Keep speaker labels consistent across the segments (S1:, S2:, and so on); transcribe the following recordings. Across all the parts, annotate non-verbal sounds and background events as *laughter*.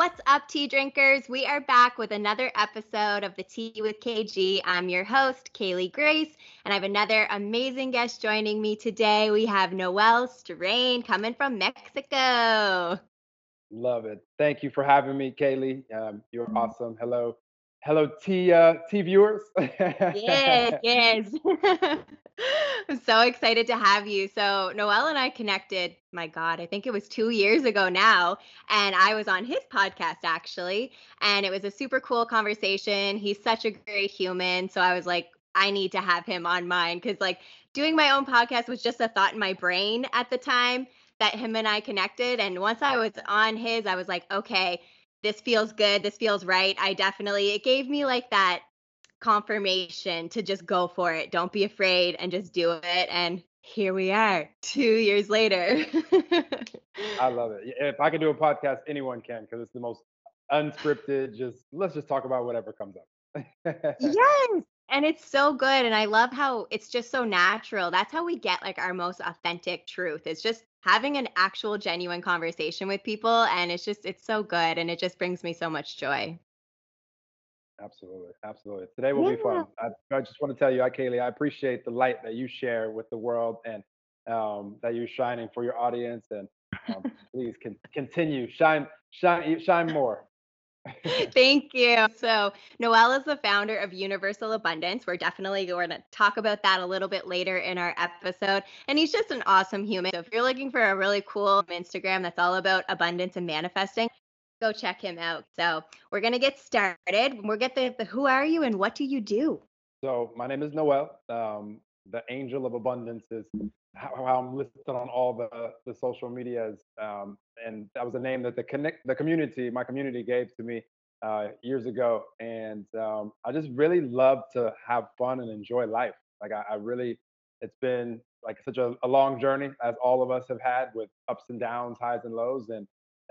S1: What's up, tea drinkers? We are back with another episode of the Tea with KG. I'm your host, Kaylee Grace, and I have another amazing guest joining me today. We have Noel Strane coming from Mexico.
S2: Love it. Thank you for having me, Kaylee. Um, you're awesome. Hello, hello, T uh, T viewers.
S1: yes, *laughs* yes. *laughs* I'm so excited to have you. So Noel and I connected. My God, I think it was two years ago now, and I was on his podcast actually, and it was a super cool conversation. He's such a great human. So I was like, I need to have him on mine because like doing my own podcast was just a thought in my brain at the time that him and I connected. And once I was on his, I was like, okay, this feels good. This feels right. I definitely, it gave me like that confirmation to just go for it. Don't be afraid and just do it. And here we are, two years later.
S2: I *laughs* love it. If I can do a podcast, anyone can because it's the most unscripted. Just let's just talk about whatever comes up. *laughs*
S1: yes. And it's so good. And I love how it's just so natural. That's how we get like our most authentic truth. It's just having an actual genuine conversation with people. And it's just, it's so good. And it just brings me so much joy.
S2: Absolutely, absolutely. Today will be fun. I, I just want to tell you, I, Kaylee, I appreciate the light that you share with the world and um, that you're shining for your audience. And um, please con- continue, shine, shine, shine more. *laughs*
S1: Thank you. So, Noel is the founder of Universal Abundance. We're definitely going to talk about that a little bit later in our episode. And he's just an awesome human. So, if you're looking for a really cool Instagram that's all about abundance and manifesting, go check him out. So we're gonna get started. We'll get the, the who are you and what do you do?
S2: So my name is Noel. Um, the angel of abundance is how, how, I'm listed on all the the social medias, um, and that was a name that the connect the community, my community, gave to me uh, years ago. And um, I just really love to have fun and enjoy life. Like I, I really, it's been like such a, a long journey as all of us have had with ups and downs, highs and lows, and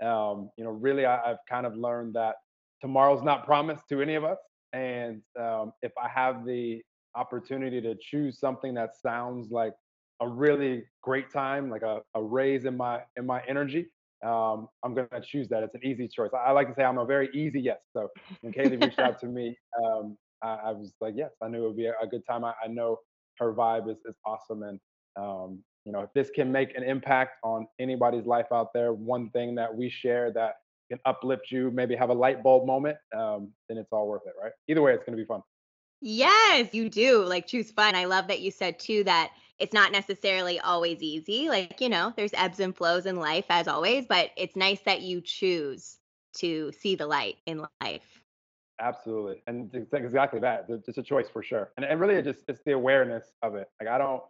S2: um, you know, really, I, have kind of learned that tomorrow's not promised to any of us. And um, if I have the opportunity to choose something that sounds like a really great time, like a, a raise in my in my energy, um, I'm to choose that. It's an easy choice. I, I, like to say I'm a very easy yes. So when Kaylee reached out to me, um, I, I, was like, yes, I knew it would be a, a good time. I, I, know her vibe is, is awesome, and um, you know, if this can make an impact on anybody's life out there, one thing that we share that can uplift you, maybe have a light bulb moment, um, then it's all worth it, right? Either way, it's to be fun.
S1: Yes, you do. Like choose fun. I love that you said too that it's not necessarily always easy. Like, you know, there's ebbs and flows in life as always, but it's nice that you choose to see the light in life.
S2: Absolutely. And exactly that. It's a choice for sure. And, and really it just it's the awareness of it. Like I don't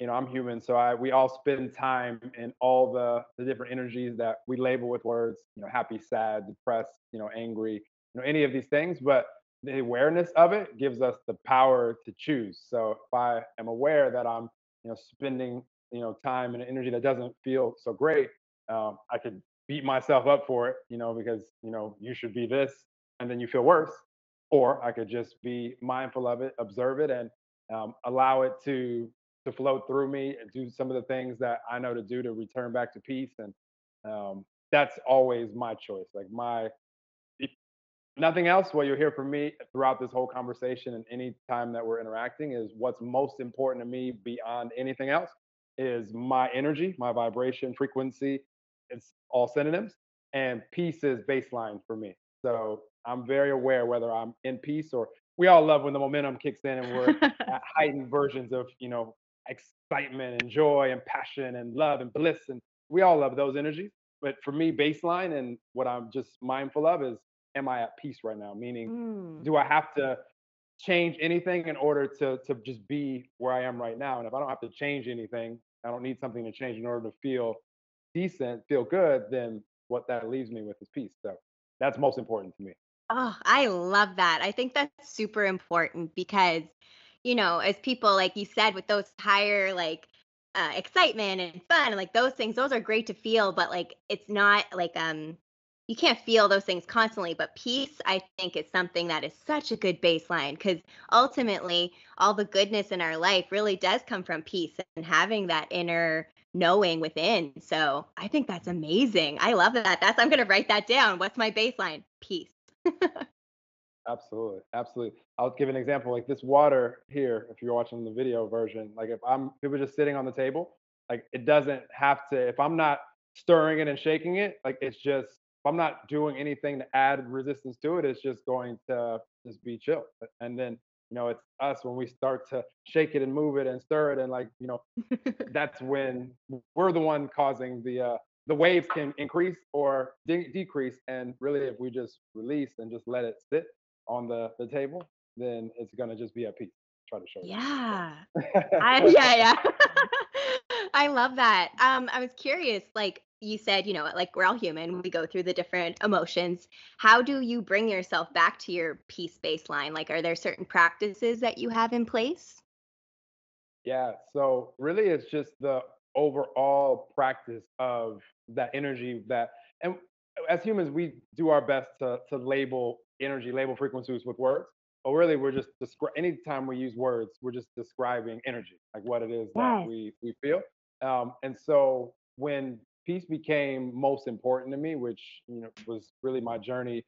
S2: you know, I'm human, so I we all spend time in all the the different energies that we label with words, you know, happy, sad, depressed, you know, angry, you know, any of these things, but the awareness of it gives us the power to choose. So if I am aware that I'm, you know, spending, you know, time and energy that doesn't feel so great, um, I could beat myself up for it, you know, because, you know, you should be this and then you feel worse. Or I could just be mindful of it, observe it, and um, allow it to to flow through me and do some of the things that I know to do to return back to peace. And um, that's always my choice. Like my nothing else. What you'll hear from me throughout this whole conversation and any time that we're interacting is what's most important to me beyond anything else is my energy, my vibration, frequency. It's all synonyms. And peace is baseline for me. So I'm very aware whether I'm in peace or we all love when the momentum kicks in and we're at *laughs* heightened versions of, you know, excitement and joy and passion and love and bliss. And we all love those energies. But for me, baseline and what I'm just mindful of is, am I at peace right now? Meaning,
S3: Mm.
S2: do I have to change anything in order to to just be where I am right now? And if I don't have to change anything, I don't need something to change in order to feel decent, feel good, then what that leaves me with is peace. So that's most important to me.
S3: Oh, I love that. I think that's super important because, you know, as people, like you said, with those higher, like, uh, excitement and fun and like those things, those are great to feel, but like it's not like, um, you can't feel those things constantly. But peace, I think, is something that is such a good baseline because ultimately, all the goodness in our life really does come from peace and having that inner knowing within. So I think that's amazing. I love that. That's, I'm going to write that down. What's my baseline? Peace. *laughs*
S2: Absolutely, absolutely. I'll give an example. Like this water here, if you're watching the video version, like if I'm if it was just sitting on the table, like it doesn't have to. If I'm not stirring it and shaking it, like it's just if I'm not doing anything to add resistance to it, it's just going to just be chill. And then you know, it's us when we start to shake it and move it and stir it, and like you know, *laughs* that's when we're the one causing the uh, the waves can increase or de- decrease. And really, if we just release and just let it sit on the the table, then it's gonna just be at peace. Try to show you.
S3: Yeah. *laughs* I *laughs* yeah, yeah. I love that. Um, I was curious, like you said, you know, like we're all human, we go through the different emotions. How do you bring yourself back to your peace baseline? Like, are there certain practices that you have in place?
S2: Yeah, so really it's just the overall practice of that energy that and as humans we do our best to to label energy, label frequencies with words. But really we're just descri- anytime we use words, we're just describing energy, like what it is that
S3: Yes.
S2: we we feel. Um, and so when peace became most important to me, which you know was really my journey,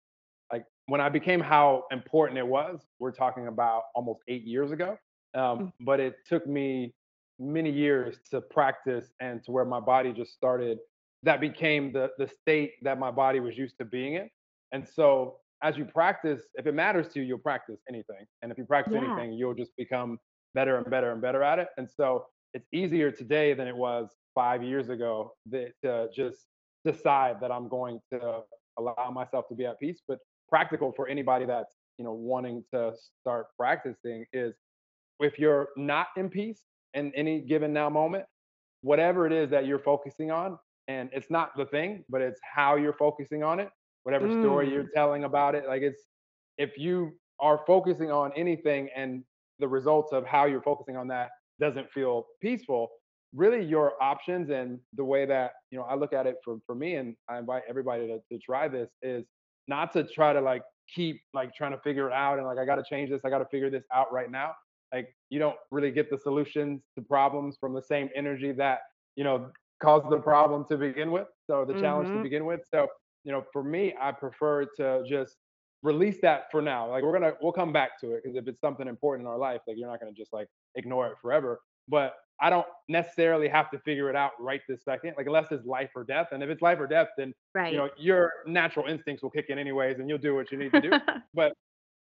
S2: like when I became how important it was, we're talking about almost eight years ago um,
S3: Mm.
S2: but it took me many years to practice and to where my body just started that became the the state that my body was used to being in and so as you practice if it matters to you you'll practice anything and if you practice
S3: Yeah.
S2: anything you'll just become better and better and better at it and so it's easier today than it was five years ago that, to just decide that i'm going to allow myself to be at peace but practical for anybody that's you know wanting to start practicing is if you're not in peace in any given now moment, whatever it is that you're focusing on, and it's not the thing, but it's how you're focusing on it, whatever story
S3: Mm.
S2: you're telling about it, like it's if you are focusing on anything and the results of how you're focusing on that doesn't feel peaceful, really your options and the way that you know I look at it for for me, and I invite everybody to, to try this is not to try to like keep like trying to figure it out and like I got to change this, I got to figure this out right now like you don't really get the solutions to problems from the same energy that you know caused the problem to begin with so the challenge to
S3: Mhm.
S2: begin with so you know for me i prefer to just release that for now like we're gonna we'll come back to it because if it's something important in our life like you're not gonna just like ignore it forever but i don't necessarily have to figure it out right this second like unless it's life or death and if it's life or death then you know your natural instincts will kick in anyways and you'll do what you need to do *laughs* but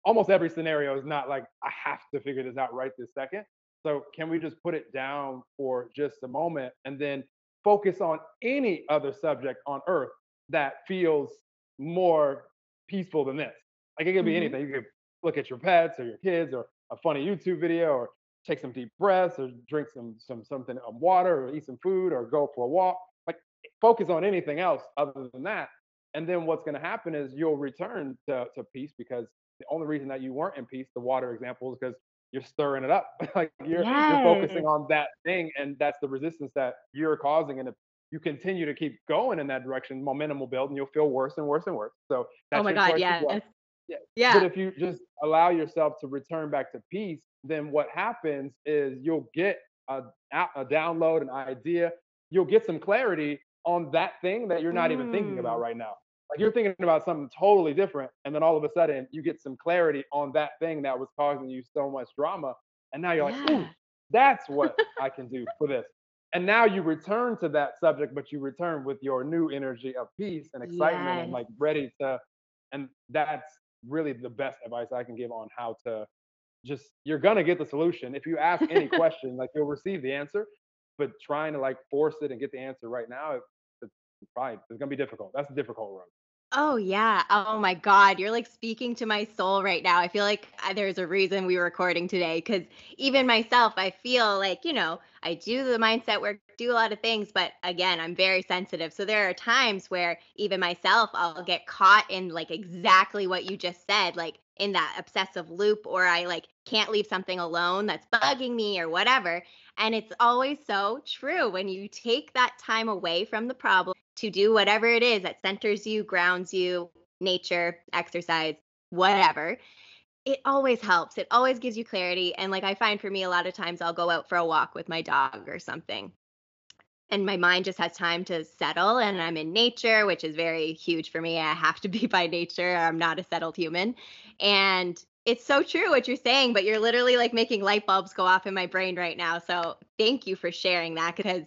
S2: almost every scenario is not like I have to figure this out right this second. So can we just put it down for just a moment and then focus on any other subject on earth that feels more peaceful than this? Like it could be
S3: Mhm.
S2: anything. You could look at your pets or your kids or a funny YouTube video or take some deep breaths or drink some some something um, water or eat some food or go for a walk. Like focus on anything else other than that. And then what's going to happen is you'll return to, to peace because the only reason that you weren't in peace, the water example, is because you're stirring it up. *laughs* like you're you're focusing on that thing, and that's the resistance that you're causing. And if you continue to keep going in that direction, momentum will build, and you'll feel worse and worse and worse. So that's
S3: Oh
S2: that's
S3: my
S2: your
S3: God.
S2: choice
S3: Yes.
S2: well. Yeah. But if you just allow yourself to return back to peace, then what happens is you'll get a, a download, an idea. You'll get some clarity on that thing that you're not even thinking about
S3: Mm.
S2: right now. Like you're thinking about something totally different, and then all of a sudden you get some clarity on that thing that was causing you so much drama. And now you're like, ooh, that's what *laughs* I can do for this. And now you return to that subject, but you return with your new energy of peace and excitement and like ready to And that's really the best advice I can give on how to just you're gonna get the solution. If you ask any *laughs* question, like you'll receive the answer. But trying to like force it and get the answer right now, it, it's probably it's gonna be difficult. That's a difficult road.
S1: Oh, yeah. Oh my God. You're like speaking to my soul right now. I feel like uh, there's a reason we were recording today because even myself, I feel like, you know, I do the mindset work, do a lot of things, but again, I'm very sensitive. So there are times where even myself, I'll get caught in like exactly what you just said, like in that obsessive loop, or I like can't leave something alone that's bugging me or whatever. And it's always so true when you take that time away from the problem to do whatever it is that centers you, grounds you, nature, exercise, whatever. It always helps. It always gives you clarity. And like I find for me, a lot of times I'll go out for a walk with my dog or something. And my mind just has time to settle, and I'm in nature, which is very huge for me. I have to be *laughs* by nature. I'm not a settled human. And it's so true what you're saying, but you're literally like making light bulbs go off in my brain right now. So thank you for sharing that because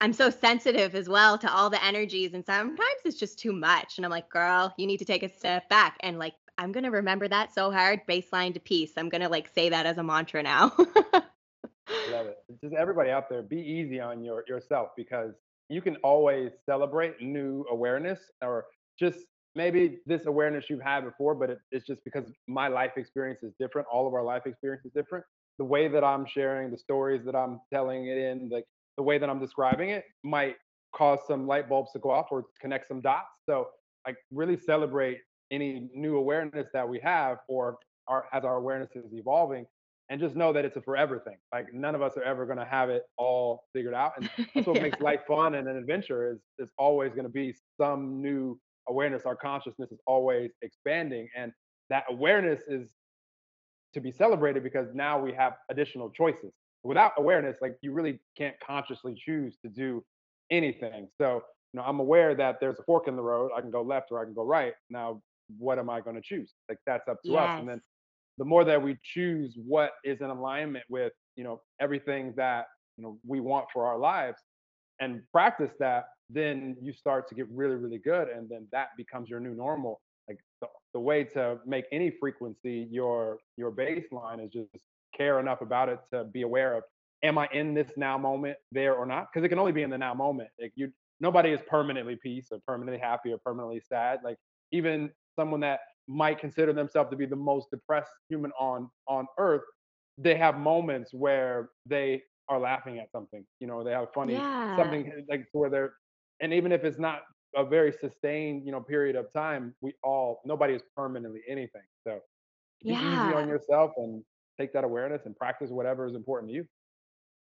S1: I'm so sensitive as well to all the energies and sometimes it's just too much and I'm like, "Girl, you need to take a step back." And like I'm to remember that so hard, baseline to peace. I'm to like say that as a mantra now. *laughs*
S2: Love it. Just everybody out there, be easy on your yourself because you can always celebrate new awareness or just maybe this awareness you've had before, but it, it's just because my life experience is different. All of our life experience is different. The way that I'm sharing, the stories that I'm telling it in, like the way that I'm describing it might cause some light bulbs to go off or connect some dots. So like really celebrate any new awareness that we have or our as our awareness is evolving and just know that it's a forever thing. Like none of us are ever going to have it all figured out, and that's *laughs* what yeah. makes life fun and an adventure. Is is always going to be some new awareness. Our consciousness is always expanding, and that awareness is to be celebrated because now we have additional choices without awareness, like you really can't consciously choose to do anything. So, you know, I'm aware that there's a fork in the road. I can go left or I can go right. Now, what am I going to choose? Like that's up to yes. us. And then the more that we choose what is in alignment with, you know, everything that, you know, we want for our lives and practice that, then you start to get really, really good. And then that becomes your new normal. Like the, the way to make any frequency your your baseline is just care enough about it to be aware of am I in this now moment there or not? Because it can only be in the now moment. Like you nobody is permanently peace or permanently happy or permanently sad. Like even someone that might consider themselves to be the most depressed human on on earth, they have moments where they are laughing at something. You know, they have funny yeah. something like where they're and even if it's not a very sustained, you know, period of time, we all nobody is permanently anything. So be yeah. easy on yourself and take that awareness and practice whatever is important to you.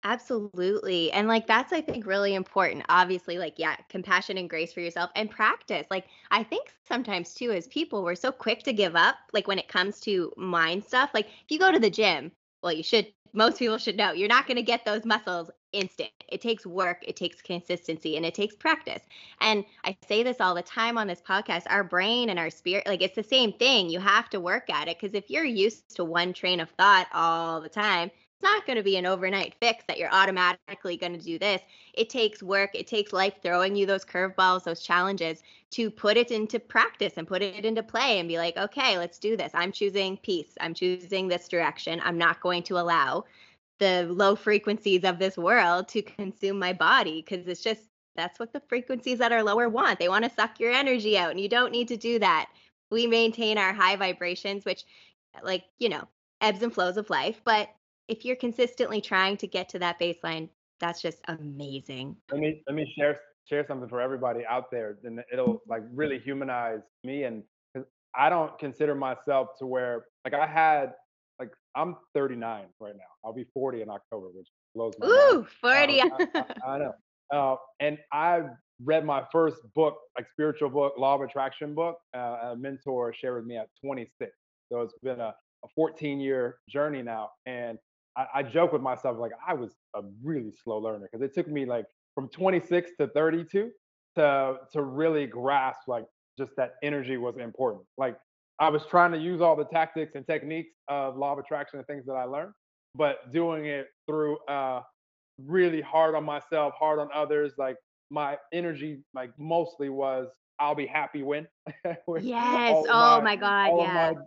S1: Absolutely. And like that's I think really important. Obviously, like yeah, compassion and grace for yourself and practice. Like I think sometimes too as people we're so quick to give up like when it comes to mind stuff. Like if you go to the gym, well you should most people should know you're not going to get those muscles instant. It takes work, it takes consistency, and it takes practice. And I say this all the time on this podcast our brain and our spirit, like it's the same thing. You have to work at it because if you're used to one train of thought all the time, it's not going to be an overnight fix that you're automatically going to do this. It takes work, it takes life throwing you those curveballs, those challenges to put it into practice and put it into play and be like, okay, let's do this. I'm choosing peace. I'm choosing this direction. I'm not going to allow the low frequencies of this world to consume my body because it's just that's what the frequencies that are lower want. They want to suck your energy out, and you don't need to do that. We maintain our high vibrations, which, like, you know, ebbs and flows of life. But if you're consistently trying to get to that baseline, that's just amazing.
S2: Let me let me share share something for everybody out there, and it'll like really humanize me. And I don't consider myself to where like I had I'm 39 right now. I'll be 40 in October, which blows my
S1: Ooh, mind. 40.
S2: Um, I, I, I, know. Uh, and I read my first book, like spiritual book, Law of Attraction book. Uh, a mentor shared with me at 26. So it's been a, a 14 year journey now. And I, I joke with myself like I was a really slow learner because it took me like from 26 to 32 to to really grasp like just that energy was important. Like I was trying to use all the tactics and techniques of law of attraction and things that I learned, but doing it through uh, really hard on myself, hard on others. Like my energy, like mostly was I'll be happy when. *laughs*
S1: yes. Oh my, my God. yeah.
S2: My,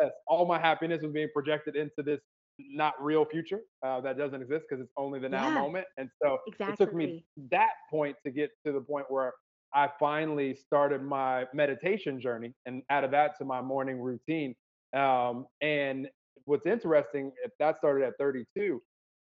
S2: yes. All my happiness was being projected into this not real future uh, that doesn't exist because it's only the now yeah. moment. And so exactly. it took me that point to get to the point where I finally started my meditation journey and added that to my morning routine. Um, and what's interesting, if that started at 32,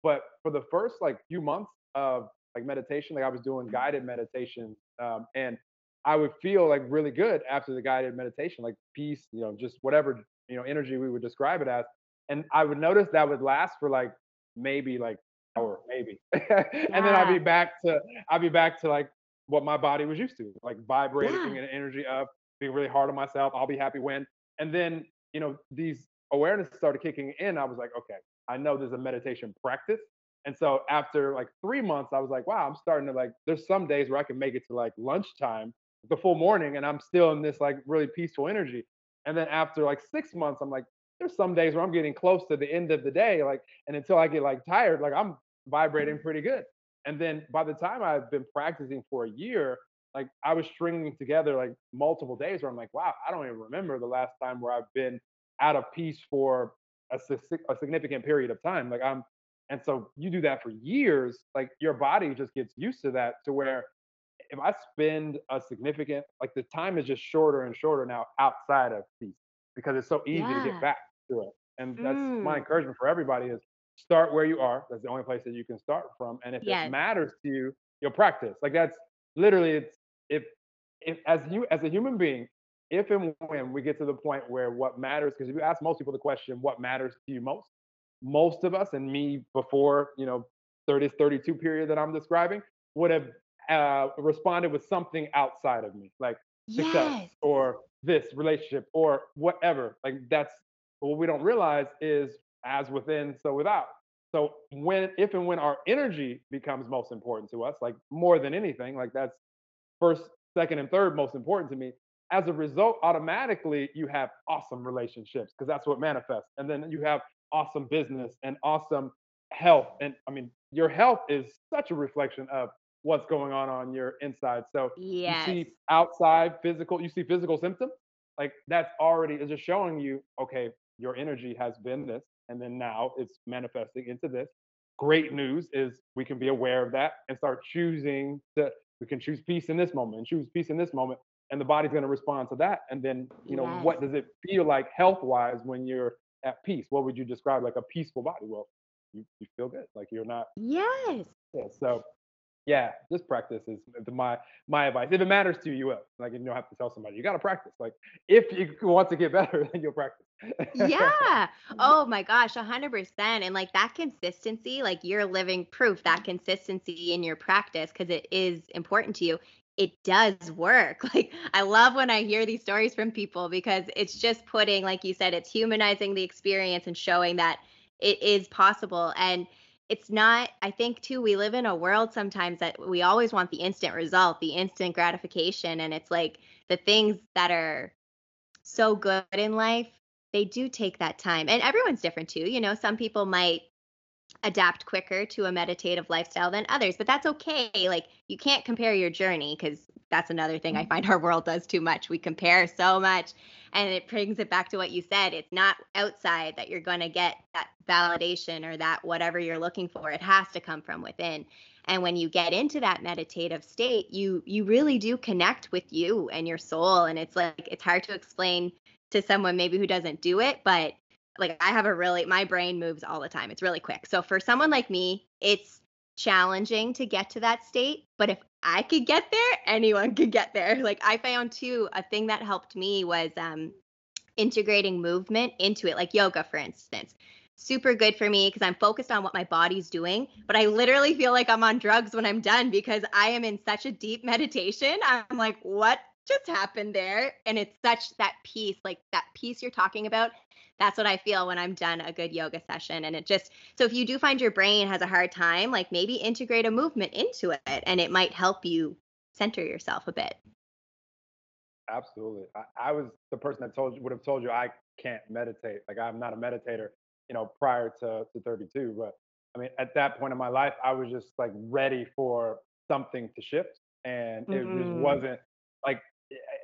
S2: but for the first like few months of like meditation, like I was doing guided meditation, um, and I would feel like really good after the guided meditation, like peace, you know, just whatever you know energy we would describe it as. And I would notice that would last for like maybe like hour, maybe, *laughs* and yeah. then I'd be back to I'd be back to like what my body was used to, like vibrating yeah. and energy up, being really hard on myself. I'll be happy when, and then you know these awareness started kicking in. I was like, okay, I know there's a meditation practice. And so after like three months, I was like, wow, I'm starting to like, there's some days where I can make it to like lunchtime, the full morning, and I'm still in this like really peaceful energy. And then after like six months, I'm like, there's some days where I'm getting close to the end of the day, like, and until I get like tired, like I'm vibrating mm. pretty good. And then by the time I've been practicing for a year, like I was stringing together like multiple days where I'm like, wow, I don't even remember the last time where I've been out of peace for a, a significant period of time. Like I'm, and so you do that for years, like your body just gets used to that to where if I spend a significant, like the time is just shorter and shorter now outside of peace because it's so easy yeah. to get back to it. And that's mm. my encouragement for everybody is start where you are. That's the only place that you can start from. And if yes. it matters to you, you'll practice. Like that's literally it's if if as you as a human being, if and when we get to the point where what matters, because if you ask most people the question, what matters to you most, most of us and me before, you know, 30, 32 period that I'm describing would have uh, responded with something outside of me, like yes. success or this relationship or whatever. Like that's what we don't realize is as within, so without. So when, if and when our energy becomes most important to us, like more than anything, like that's first, second, and third most important to me. As a result, automatically you have awesome relationships because that's what manifests. And then you have awesome business and awesome health. And I mean, your health is such a reflection of what's going on on your inside. So yes. you see outside physical, you see physical symptoms, like that's already is just showing you, okay, your energy has been this, and then now it's manifesting into this. Great news is we can be aware of that and start choosing to we can choose peace in this moment and choose peace in this moment and the body's going to respond to that and then you know yes. what does it feel like health wise when you're at peace? What would you describe like a peaceful body? Well you, you feel good like you're not
S1: yes.
S2: Yeah, so yeah just practice is my my advice. If it matters to you you will like you don't have to tell somebody you got to practice like if you want to get *laughs* better then you'll practice
S1: yeah. *laughs* Mm-hmm. Oh my gosh, 100%. And like that consistency, like you're living proof that mm-hmm. consistency in your practice, because it is important to you, it does work. *laughs* Like I love when I hear these stories from people because it's just putting, like you said, it's humanizing the experience and showing that it is possible. And it's not, I think too, we live in a world sometimes that we always want the instant result, the instant gratification. And it's like the things that are so good in life they do take that time. And everyone's different too. You know, some people might adapt quicker to a meditative lifestyle than others, but that's okay. Like you can't compare your journey because that's another thing I find mm-hmm. *laughs* our world does too much. We compare so much and it brings it back to what you said. It's not outside that you're going to get that validation or that whatever you're looking for. It has to come from within. And when you get into that meditative state, you you really do connect with you and your soul and it's like it's hard to explain to someone maybe who doesn't do it, but like I have a really my brain moves all the time. It's really quick. So for someone like me, it's challenging to get to that state, but if I could get there, anyone could get there. *laughs* Like I found too a thing that helped me was um integrating movement into it, like yoga for instance. Super good for me because I'm focused on what my body's doing, but I literally feel like I'm on drugs when I'm done because I am in such a deep *laughs* meditation. I'm like, what just happened there and it's such that peace like that peace you're talking about that's what i feel when i'm done a good yoga session and it just so if you do find your brain has a hard time like maybe integrate a movement into it and it might help you center yourself a bit.
S2: Absolutely. I, I was the person that told you would have told you i can't meditate. Like i'm not a meditator you know prior to, to 32 but i mean at that point in my life i was just like ready for something to shift and it mm-hmm. just wasn't like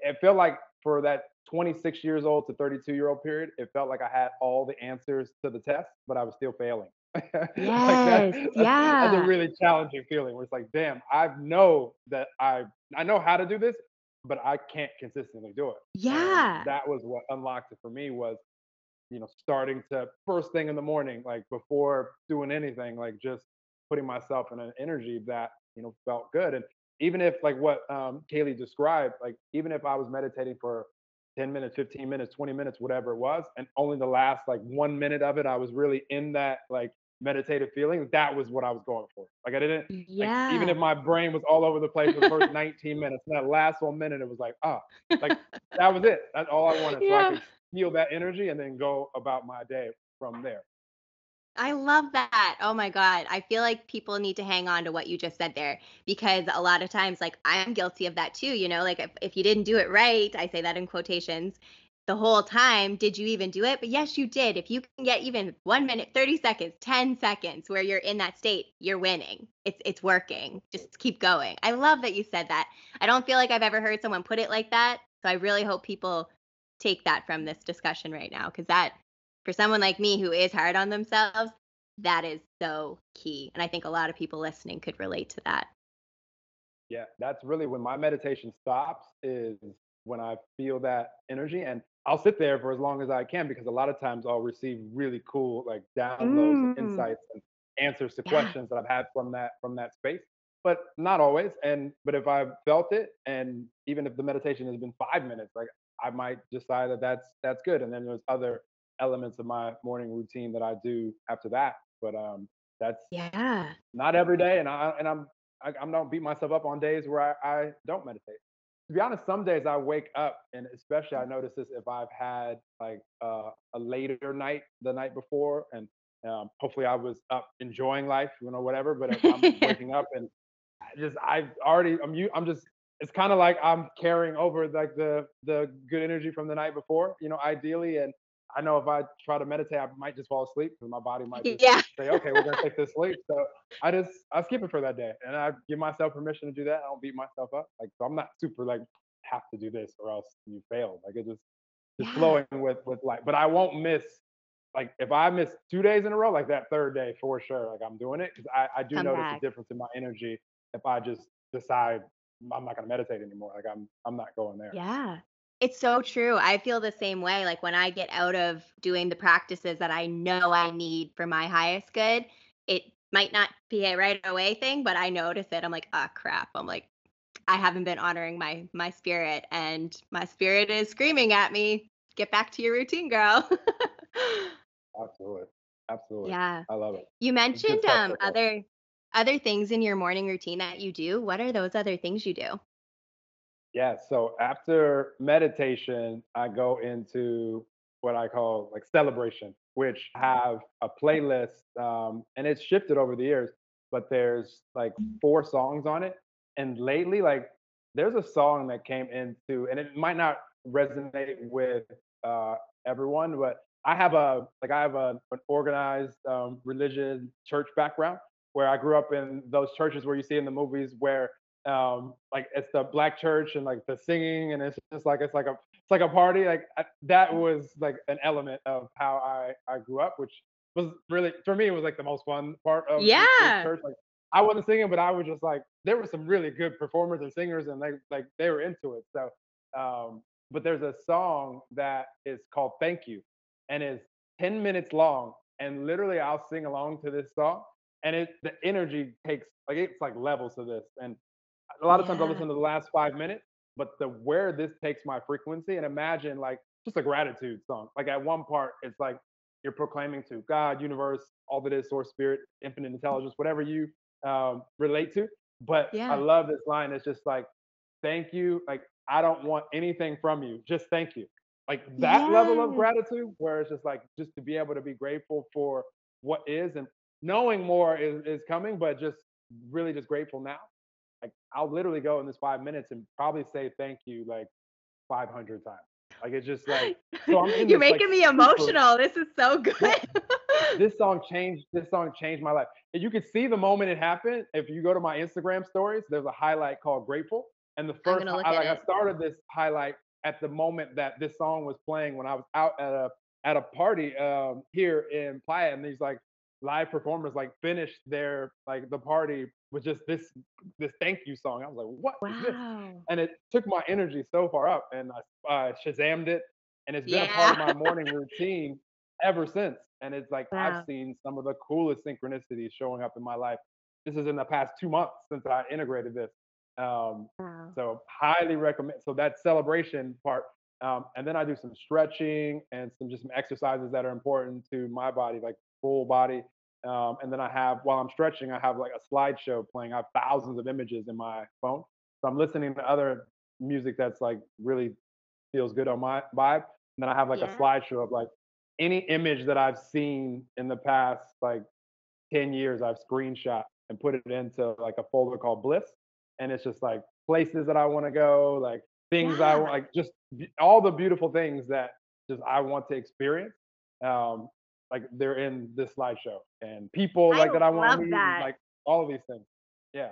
S2: it felt like for that 26 years old to 32 year old period, it felt like I had all the answers to the test, but I was still failing. *laughs* like that,
S1: Yes.
S2: that's, that's a really challenging feeling where it's like, damn, I know that I I know how to do this, but I can't consistently do it. And
S1: Yeah.
S2: that was what unlocked it for me was, you know, starting to first thing in the morning, like before doing anything, like just putting myself in an energy that, you know, felt good. And even if like what um Kaylee described, like even if I was meditating for 10 minutes, 15 minutes, 20 minutes, whatever it was, and only the last like one minute of it, I was really in that like meditative feeling, that was what I was going for. Like I didn't like even if my brain was all over the place for the first 19 minutes, and that last one minute it was like, ah, like that was it. That's all I wanted. So I *laughs*
S1: Yeah.
S2: could feel that energy and then go about my day from there.
S1: I love that. Oh my God. I feel like people need to hang on to what you just said there because a lot of times, like, I'm guilty of that too. You know, like if, if you didn't do it right, I say that in quotations, the whole time, did you even do it? But yes, you did. If you can get even one minute, 30 seconds, 10 seconds where you're in that state, you're winning. It's it's working. Just keep going. I love that you said that. I don't feel like I've ever heard someone put it like that. So I really hope people take that from this discussion right now because that for someone like me who is hard on themselves, that is so key. And I think a lot of people listening could relate to that.
S2: Yeah, that's really when my meditation stops is when I feel that energy and I'll sit there for as long as I can because a lot of times I'll receive really cool like downloads and
S1: Mm,
S2: insights and answers to
S1: yeah.
S2: questions that I've had from that from that space. But not always. And but if I've felt it and even if the meditation has been 5 minutes, like I might decide that that's that's good and then there's other elements of my morning routine that I do after that. But um that's
S1: Yeah.
S2: not every day, and I and I'm I, I don't beat myself up on days where I, I don't meditate. To be honest, some days I wake up, and especially I notice this if I've had like uh, a later night the night before, and um, hopefully I was up enjoying life, you know, whatever. But if I'm *laughs* waking up and I just I've already I'm you I'm just it's kind of like I'm carrying over like the the good energy from the night before, you know, ideally. And I know if I try to meditate, I might just fall asleep because my body might just
S1: yeah.
S2: say, okay, we're gonna take this sleep. So I just I skip it for that day, and I give myself permission to do that. I don't beat myself up. Like so I'm not super like have to do this or else you failed. Like it just just
S1: Yeah.
S2: flowing with with life. But I won't miss like if I miss two days in a row, like that third day for sure. Like I'm doing it because I I do
S1: Come
S2: notice a difference in my energy if I just decide I'm not gonna meditate anymore. Like I'm I'm not going there.
S1: Yeah. It's so true. I feel the same way. Like when I get out of doing the practices that I know I need for my highest good, it might not be a right away thing, but I notice it. I'm like, oh crap. I'm like, I haven't been honoring my my spirit and my spirit is screaming at me, get back to your routine, girl. *laughs*
S2: Absolutely, absolutely.
S1: yeah.
S2: I love it.
S1: You mentioned um other other things in your morning routine that you do. What are those other things you do?
S2: Yeah, so after meditation, I go into what I call like celebration, which have a playlist, um, and it's shifted over the years, but there's like four songs on it. And lately, like there's a song that came into, and it might not resonate with uh, everyone, but I have a like I have a, an organized um, religion church background where I grew up in those churches where you see in the movies where um like it's the black church and like the singing and it's just like it's like a it's like a party like I, that was like an element of how i i grew up which was really for me it was like the most fun part of the, the
S1: Yeah.
S2: church like i wasn't singing but i was just like there were some really good performers and singers and they like they were into it so um but there's a song that is called thank you and is 10 minutes long and literally i'll sing along to this song and it the energy takes like it's like levels to this and a lot of times I listen to the last five minutes, but the where this takes my frequency and imagine like just a gratitude song. Like at one part, it's like you're proclaiming to God, universe, all that is, source, spirit, infinite intelligence, whatever you um, relate to. But I love this line. It's just like, thank you. Like I don't want anything from you. Just thank you. Like that level of gratitude, where it's just like just to be able to be grateful for what is and knowing more is is coming, but just really just grateful now like I'll literally go in this five minutes and probably say thank you like 500 times. Like it's just like so I'm *laughs*
S1: You're
S2: this like
S1: making me
S2: super
S1: emotional. This is so good. *laughs*
S2: This song changed. This song changed my life. And you can see the moment it happened if you go to my Instagram stories. There's a highlight called "Grateful," And the first, I, like, I started this highlight at the moment that this song was playing when I was out at a at a party um, here in Playa, and he's like live performers like finished their like the party with just this this thank you song. I was like, what is this? And it took my energy so far up, and I uh, Shazammed it, and it's been a part of my morning routine ever since. And it's like
S1: Wow.
S2: I've seen some of the coolest synchronicities showing up in my life. This is in the past two months since I integrated this. Um,
S1: Wow.
S2: so highly recommend. So that celebration part, um, and then I do some stretching and some just some exercises that are important to my body, like full body. Um, and then I have while I'm stretching, I have like a slideshow playing. I have thousands of images in my phone, so I'm listening to other music that's like really feels good on my vibe. And then I have like a slideshow of like any image that I've seen in the past like 10 years, I've screenshot and put it into like a folder called Bliss. And it's just like places that I want to go, like things I
S1: Yeah.
S2: want, like just all the beautiful things that just I want to experience. Um, like they're in this slideshow and people
S1: I
S2: like that I want to meet,
S1: that.
S2: like all of these things. Yeah.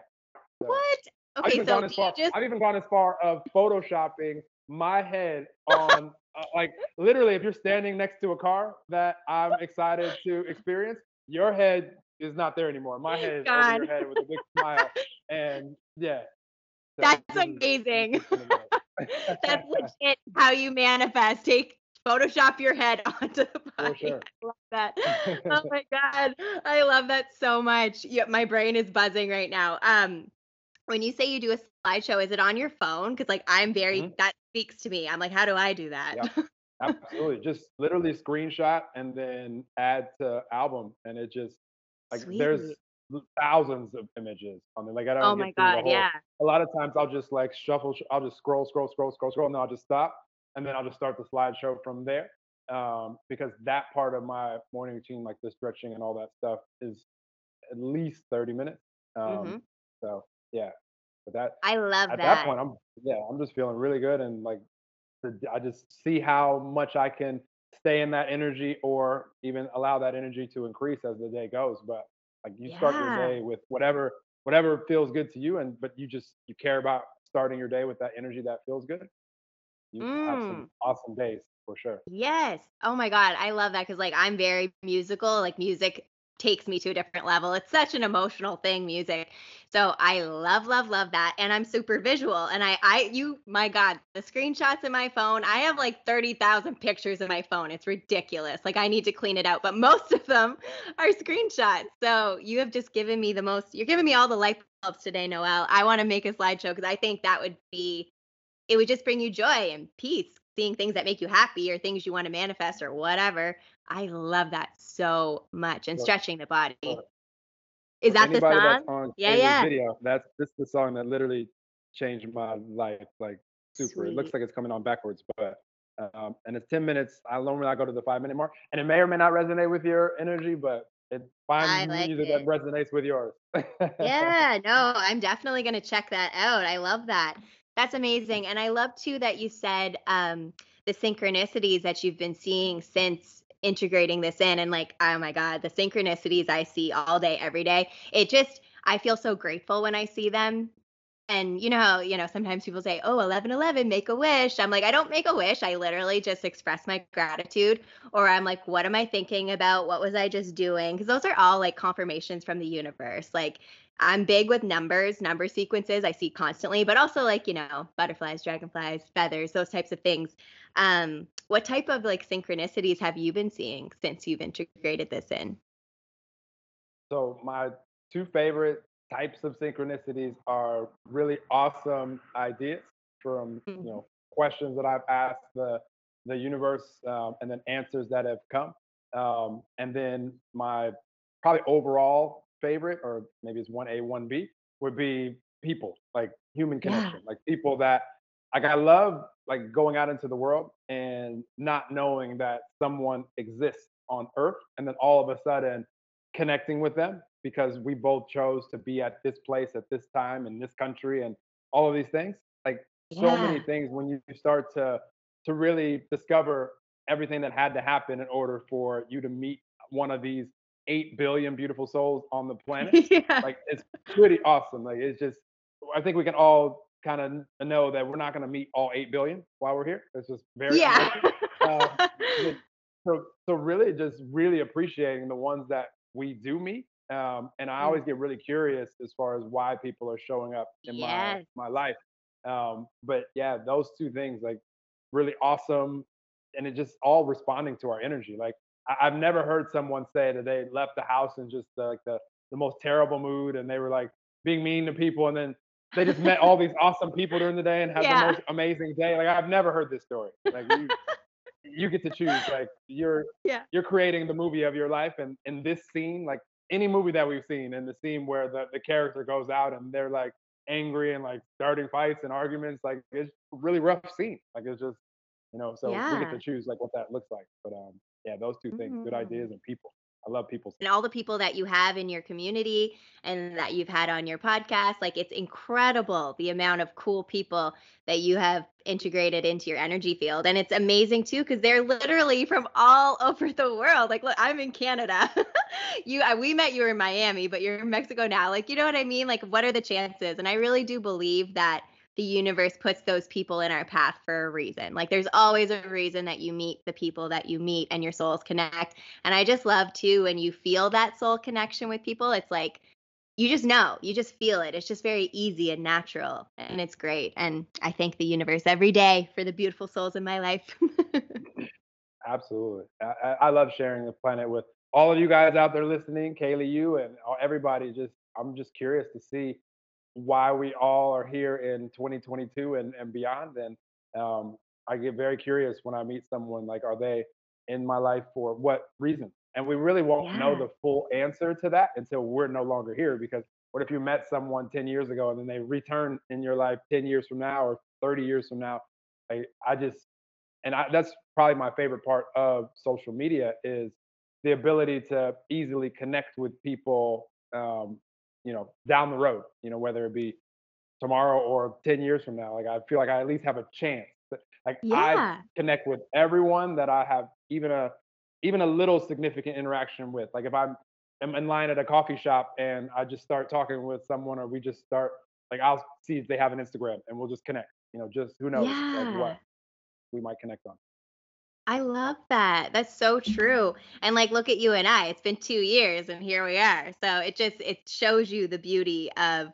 S2: So-
S1: What?
S2: I've
S1: Okay,
S2: even
S1: so
S2: gone as far.
S1: just
S2: I've even gone as far of photoshopping my head on, uh, like literally, if you're standing next to a car that I'm excited to experience, your head is not there anymore. My head is over
S1: God.
S2: your head with a big smile, and yeah. So
S1: That's
S2: this is- this is
S1: amazing.
S2: gonna be it.
S1: That's legit how you manifest. Take Photoshop your head *laughs* onto the body.
S2: sure. *laughs*
S1: I love that. *laughs* oh my god, I love that so much. Yeah, my brain is buzzing right now. Um, when you say you do a slideshow, is it on your phone? Because like I'm very
S2: Mhm.
S1: that speaks to me. I'm like, how do I do that?
S2: Absolutely, just literally screenshot and then add to album, and it just like there's
S1: Sweet.
S2: l- thousands of images on there. Like I don't
S1: Oh my god,
S2: whole
S1: yeah.
S2: a lot of times I'll just like shuffle, I'll just scroll, scroll, scroll, scroll, scroll, and then I'll just stop, and then I'll just start the slideshow from there. Um, because that part of my morning routine, like the stretching and all that stuff, is at least 30 minutes. Um,
S1: Mhm.
S2: So yeah, but that
S1: I love
S2: at
S1: that.
S2: that point, I'm yeah, I'm just feeling really good, and like I just see how much I can stay in that energy, or even allow that energy to increase as the day goes. But like you start your day with whatever whatever feels good to you, and but you just you care about starting your day with that energy that feels good. You have some mm. awesome days for sure.
S1: Yes. Oh my God. I love that because, like, I'm very musical. Like, music takes me to a different level. It's such an emotional thing, music. So I love, love, love that. And I'm super visual. And I, I, you, my God, the screenshots in my phone, I have like 30,000 pictures in my phone. It's ridiculous. Like, I need to clean it out. But *laughs* most of them are screenshots. So you have just given me the most, you're giving me all the light bulbs today, Noel. I want to make a slideshow because I think that would be it would just bring you joy and peace seeing things that make you happy or things you want to manifest or whatever i love that so much and stretching the body is that the song Yeah, yeah.
S2: video, that's this is the song that literally changed my life. Like super. It looks like it's coming on backwards, but um, and it's 10 minutes. I normally I go to the five minute mark, and it may or may not resonate with your energy, but it
S1: I
S2: find
S1: like
S2: music
S1: it.
S2: that resonates with yours. *laughs*
S1: yeah no i'm definitely going to check that out i love that that's amazing. And i love too that you said um the synchronicities that you've been seeing since integrating this in and like oh my god the synchronicities i see all day every day. It just i feel so grateful when i see them. And you know you know sometimes people say oh 11 11 make a wish. I'm like i don't make a wish. I literally just express my gratitude. Or i'm like what am i thinking about? What was i just doing? Because those are all like confirmations from the universe. Like i'm big with numbers number sequences i see constantly but also like you know butterflies dragonflies feathers those types of things um what type of like synchronicities have you been seeing since you've integrated this in
S2: so my two favorite types of synchronicities are really awesome ideas from you
S1: Mhm.
S2: know questions that I've asked the the universe, um, and then answers that have come. Um, and then my probably overall favorite, or maybe it's one A, one B, would be people, like human
S1: Yeah.
S2: connection, like people that like I love like going out into the world and not knowing that someone exists on Earth, and then all of a sudden connecting with them because we both chose to be at this place at this time in this country and all of these things like so many things when you start to to really discover everything that had to happen in order for you to meet one of these 8 billion beautiful souls on the *laughs* planet
S1: yeah
S2: like it's pretty awesome like it's just i think we can all kind of know that we're not going to meet all 8 billion while we're here. It's just very
S1: yeah.
S2: uh, *laughs* so so really just really appreciating the ones that we do meet. Um, and I always get really curious as far as why people are showing up in
S1: yes.
S2: my my life. Um, but yeah, those two things like really awesome, and it just all responding to our energy. Like I, have never heard someone say that they left the house in just uh, like the the most terrible mood, and they were like being mean to people, and then they just met all these *laughs* awesome people during the day and had
S1: yeah.
S2: the most amazing day. Like I've never heard this story. Like you, you get to choose. Like you're
S1: yeah.
S2: you're creating the movie of your life, and in this scene, like any movie that we've seen, in the scene where the the character goes out and they're like angry and like starting fights and arguments, like it's really rough scene. Like it's just you know, so
S1: yeah.
S2: we get to choose like what that looks like. But um, yeah, those two things, mm-hmm. good ideas and people. I love people.
S1: And all the people that you have in your community and that you've had on your podcast. Like it's incredible the amount of cool people that you have integrated into your energy field. And it's amazing too, because they're literally from all *laughs* over the world. Like, look, I'm in Canada. *laughs* you we met you in Miami, but you're in Mexico now. Like, you know what I mean? Like, what are the chances? And I really do believe that the universe puts those people in our path for a reason. Like there's always a reason that you meet the people that you meet and your souls connect. And I just love too when you feel that soul connection with people, it's like you just know, you just feel it. It's just very easy and natural and it's great. And I thank the universe every day for the beautiful souls in my life. *laughs*
S2: Absolutely. I, I love sharing the planet with all of you guys out there listening, Kaylee, you and everybody. Just I'm just curious to see why we all are here in 2022 and, and beyond. And um, I get very curious when I meet someone like, are they in my life for what reason? And we really won't yeah. know the full answer to that until we're no longer here. Because what if you met someone 10 years ago and then they return in your life 10 years from now or 30 years from now? I, I just, and I, that's probably my favorite part of social media is the ability to easily connect with people um, you know, down the road, you know, whether it be tomorrow or 10 years from now. Like I feel like I at least have a chance. Like
S1: yeah.
S2: I connect with everyone that I have even a even a little significant interaction with. Like if I'm am in line at a coffee shop and I just start talking with someone or we just start like I'll see if they have an Instagram and we'll just connect. You know, just who knows
S1: yeah.
S2: like what we might connect on.
S1: I love that. That's so mm-hmm. true. And like look at you and I. It's been 2 years and here we are. So it just it shows you the beauty of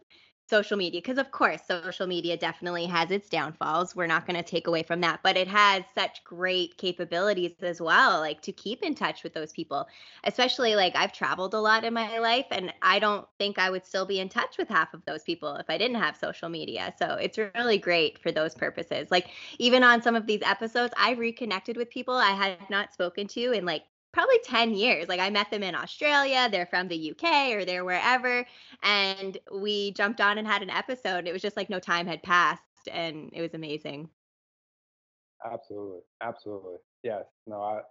S1: social media because of course social media definitely has its downfalls. We're not going to take away from that but it has such great capabilities as well like to keep in touch with those people. Especially like i've traveled a lot in my life and i don't think i would still be in touch with half of those people if i didn't have social media. So it's really great for those purposes. Like even on some of these episodes i reconnected with people i had not spoken to in like probably 10 years. Like I met them in Australia, they're from the UK or they're wherever. And we jumped on and had an episode. It was just like no time had passed and it was amazing.
S2: Absolutely. Absolutely. Yes. No, I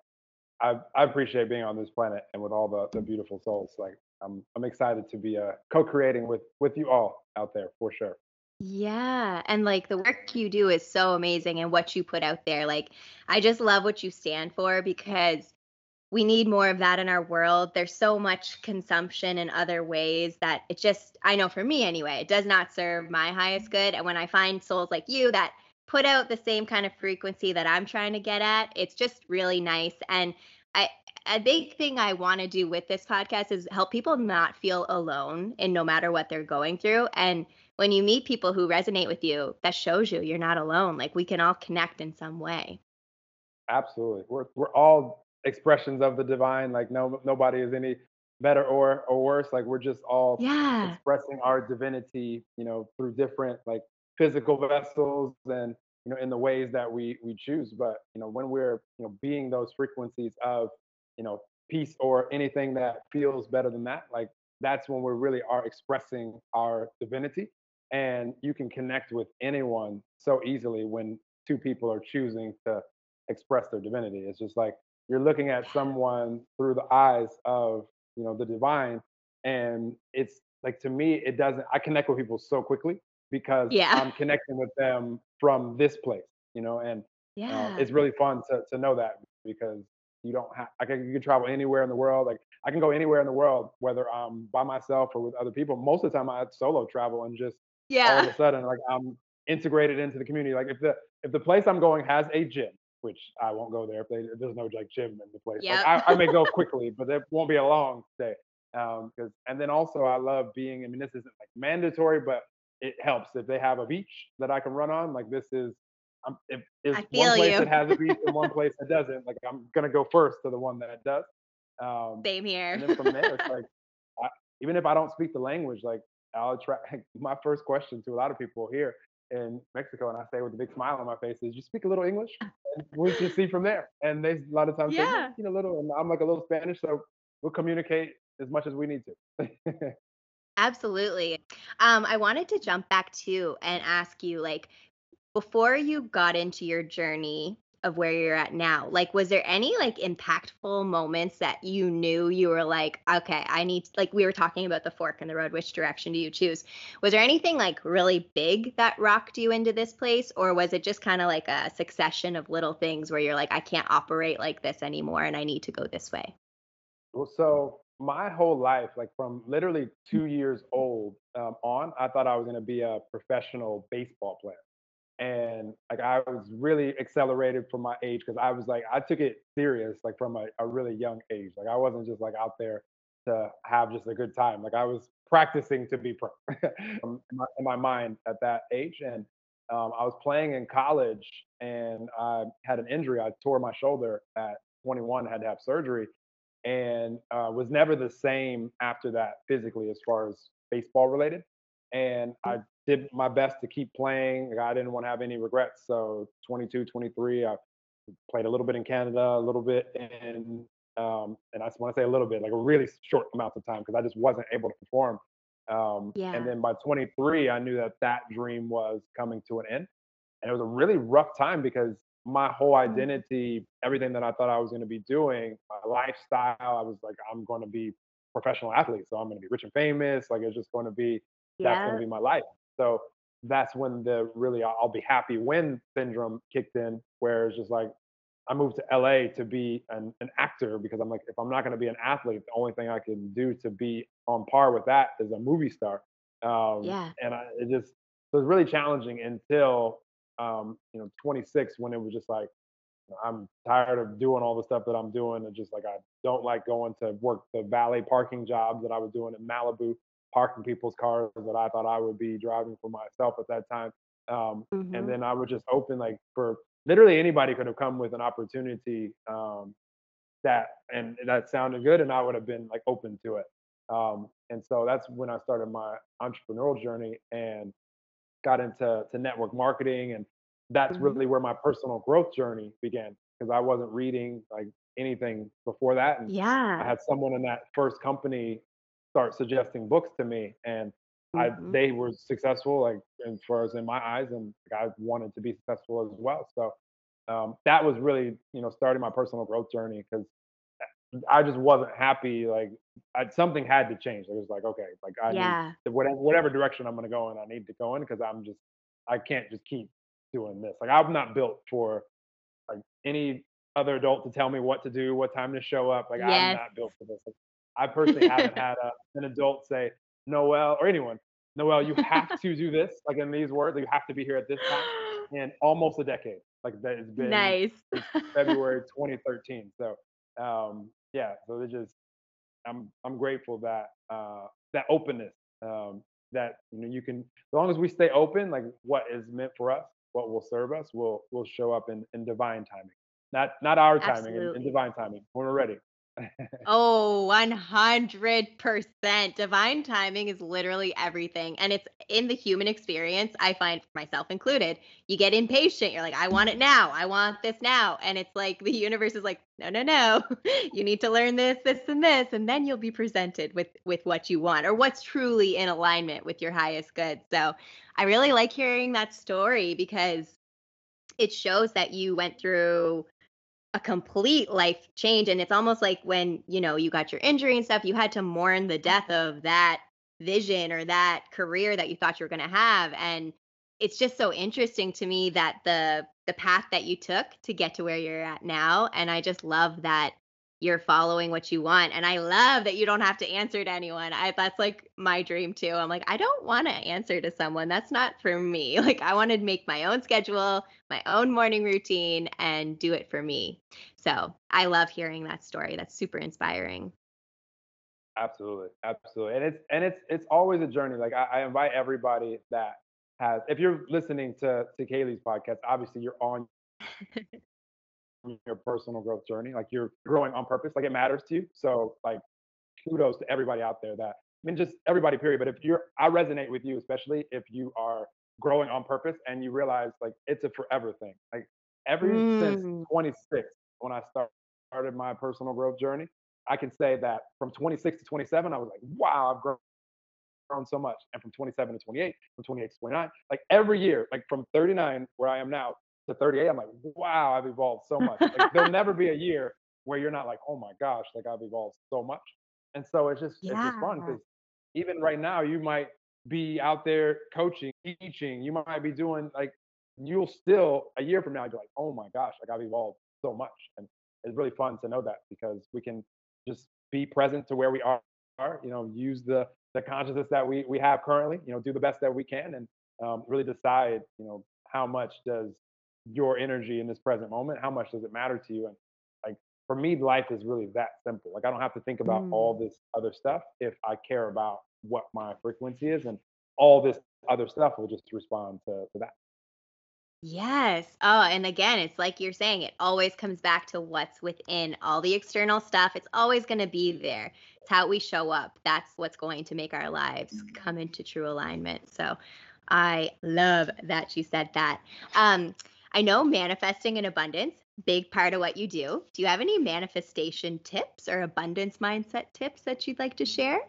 S2: I, I appreciate being on this planet and with all the, the beautiful souls. Like I'm I'm excited to be uh, co-creating with with you all out there for sure.
S1: Yeah. And like the work you do is so amazing and what you put out there. Like I just love what you stand for because we need more of that in our world. There's so much consumption in other ways that it just, I know for me anyway, it does not serve my highest good. And when I find souls like you that put out the same kind of frequency that I'm trying to get at, it's just really nice. And I, a big thing I want to do with this podcast is help people not feel alone in no matter what they're going through. And when you meet people who resonate with you, that shows you you're not alone. Like we can all connect in some way.
S2: Absolutely. We're we're all expressions of the divine. Like no nobody is any better or or worse. Like we're just all
S1: yeah.
S2: expressing our divinity, you know, through different like physical vessels and you know in the ways that we we choose. But you know when we're you know being those frequencies of you know peace or anything that feels better than that, like that's when we really are expressing our divinity. And you can connect with anyone so easily when two people are choosing to express their divinity. It's just like you're looking at someone through the eyes of you know the divine and it's like to me it doesn't i connect with people so quickly because
S1: yeah.
S2: i'm connecting with them from this place you know and
S1: yeah.
S2: uh, it's really fun to, to know that because you don't have i can you can travel anywhere in the world like i can go anywhere in the world whether i'm by myself or with other people most of the time i solo travel and just
S1: yeah
S2: all of a sudden like i'm integrated into the community. Like if the if the place I'm going has a gym, which I won't go there if, they, there's no like gym in the place.
S1: Yep.
S2: Like, I, I may go *laughs* quickly, but it won't be a long stay. Um, cause, and then also I love being. I mean, this isn't like mandatory, but it helps if they have a beach that I can run on. Like this is, um, if there's
S1: I
S2: one place
S1: you.
S2: that has a beach and one place that *laughs* doesn't, like I'm gonna go first to the one that does. Um,
S1: Same here.
S2: and then from there, it's *laughs* like, I, even if I don't speak the language, like I'll try. My first question to a lot of people here in Mexico, and I say with a big smile on my face, is you speak a little English, and we just see from there. And they a lot of times say,
S1: Yeah.
S2: yeah, you know, a little, and I'm like a little Spanish, so we'll communicate as much as we need to. *laughs*
S1: Absolutely. Um, I wanted to jump back too and ask you, like, before you got into your journey of where you're at now, like, was there any like impactful moments that you knew you were like, okay, I need, like, we were talking about the fork in the road, which direction do you choose? Was there anything like really big that rocked you into this place, or was it just kind of like a succession of little things where you're like, I can't operate like this anymore and I need to go this way?
S2: Well, so my whole life, like from literally two years old um, on, I thought I was going to be a professional baseball player. And like I was really accelerated for my age because I was like, I took it serious, like from a, a really young age. Like I wasn't just like out there to have just a good time. Like I was practicing to be pro *laughs* in, my, in my mind at that age. And um, I was playing in college and I had an injury. I tore my shoulder at 21, had to have surgery and uh, was never the same after that physically as far as baseball related. And I did my best to keep playing. I didn't want to have any regrets. So 22, 23, I played a little bit in Canada, a little bit in, um, and I just want to say a little bit, like a really short amount of time because I just wasn't able to perform. Um,
S1: Yeah.
S2: And then by 23, I knew that that dream was coming to an end. And it was a really rough time because my whole
S1: Mm.
S2: identity, everything that I thought I was going to be doing, my lifestyle, I was like, I'm going to be professional athlete. So I'm going to be rich and famous. Like it's just going to be, that's going to be my life. So that's when the really I'll be happy when syndrome kicked in, where it's just like I moved to LA to be an, an actor because I'm like, if I'm not going to be an athlete, the only thing I can do to be on par with that is a movie star. Um,
S1: Yeah.
S2: And I, it just it was really challenging until um, you know 26 when it was just like I'm tired of doing all the stuff that I'm doing and just like I don't like going to work the valet parking jobs that I was doing in Malibu, parking people's cars that I thought I would be driving for myself at that time. Um,
S1: Mhm.
S2: and then I would just open like for literally anybody could have come with an opportunity um, that and that sounded good and I would have been like open to it. Um, and so that's when I started my entrepreneurial journey and got into to network marketing and that's
S1: Mhm.
S2: really where my personal growth journey began because I wasn't reading like anything before that and
S1: yeah.
S2: I had someone in that first company start suggesting books to me and I
S1: Mhm.
S2: they were successful like as far as in my eyes and like, I wanted to be successful as well so um, that was really you know starting my personal growth journey because I just wasn't happy like I, something had to change it was like okay like I need
S1: Yeah.
S2: to whatever whatever direction I'm going to go in I need to go in because I'm just I can't just keep doing this like I'm not built for like any other adult to tell me what to do what time to show up like I'm not built for this like, I personally haven't *laughs* had a, an adult say Noel or anyone Noel you have *laughs* to do this like in these words like, you have to be here at this time in almost a decade like that has been
S1: nice. *laughs*
S2: February 2013 so um yeah so it just I'm I'm grateful that uh that openness um that you know you can as long as we stay open like what is meant for us what will serve us will will show up in in divine timing. Not not our timing in, in divine timing when we're ready
S1: Oh, 100%. Divine timing is literally everything. And it's in the human experience, I find myself included. You get impatient. You're like, I want it mm-hmm. now. I want this now. And it's like the universe is like, no, no, no. *laughs* You need to learn this, this, and this. And then you'll be presented with with what you want or what's truly in alignment with your highest good. So I really like hearing that story because it shows that you went through a complete life change and it's almost like when you know you got your injury and stuff you had to mourn the death of that vision or that career that you thought you were going to have and it's just so interesting to me that the the path that you took to get to where you're at now and i just love that you're following what you want. And I love that you don't have to answer to anyone. I that's like my dream too. I'm like, I don't want to answer to someone. That's not for me. *laughs* Like I want to make my own schedule, my own morning routine and do it for me. So I love hearing that story. That's super inspiring.
S2: Absolutely. Absolutely. And it's and it's it's always a journey. Like I, I invite everybody that has if you're listening to to Kaylee's podcast, obviously you're on *laughs* your personal growth journey. Like you're growing on purpose, like it matters to you. So like kudos to everybody out there that I mean just everybody period. But if you're I resonate with you, especially if you are growing on purpose and you realize like it's a forever thing. Like ever mm. since 26 when I start, started my personal growth journey, I can say that from 26 to 27, I was like, wow, I've grown grown so much. And from 27 to 28, from 28 to 29, like every year, like from 39 where I am now to 38, I'm like, wow, I've evolved so much. Like, there'll never be a year where you're not like, oh my gosh, like I've evolved so much. And so it's just yeah. it's just fun because even right now you might be out there coaching, teaching, you might be doing like you'll still a year from now be like, oh my gosh, like I've evolved so much. And it's really fun to know that because we can just be present to where we are, you know, use the the consciousness that we we have currently, you know, do the best that we can and um, really decide, you know, how much does your energy in this present moment, how much does it matter to you? And like for me, life is really that simple. Like I don't have to think about mm. all this other stuff if I care about what my frequency is and all this other stuff will just respond to, to that.
S1: Yes. Oh, and again, it's like you're saying, it always comes back to what's within all the external stuff. It's always going to be there. It's how we show up. That's what's going to make our lives mm-hmm. come into true alignment. So I love that you said that. Um, I know manifesting in abundance, big part of what you do. Do you have any manifestation tips or abundance mindset tips that you'd like to share?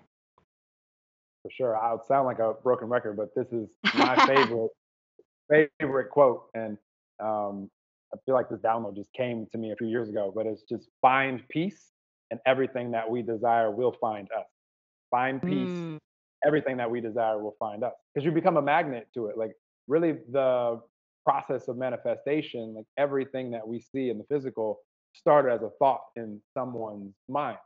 S2: For sure. I'll sound like a broken record, but this is my *laughs* favorite favorite quote. And um, I feel like this download just came to me a few years ago, but it's just find peace and everything that we desire will find us. Find peace, mm. everything that we desire will find us. Because you become a magnet to it. Like really the process of manifestation, like everything that we see in the physical started as a thought in someone's mind.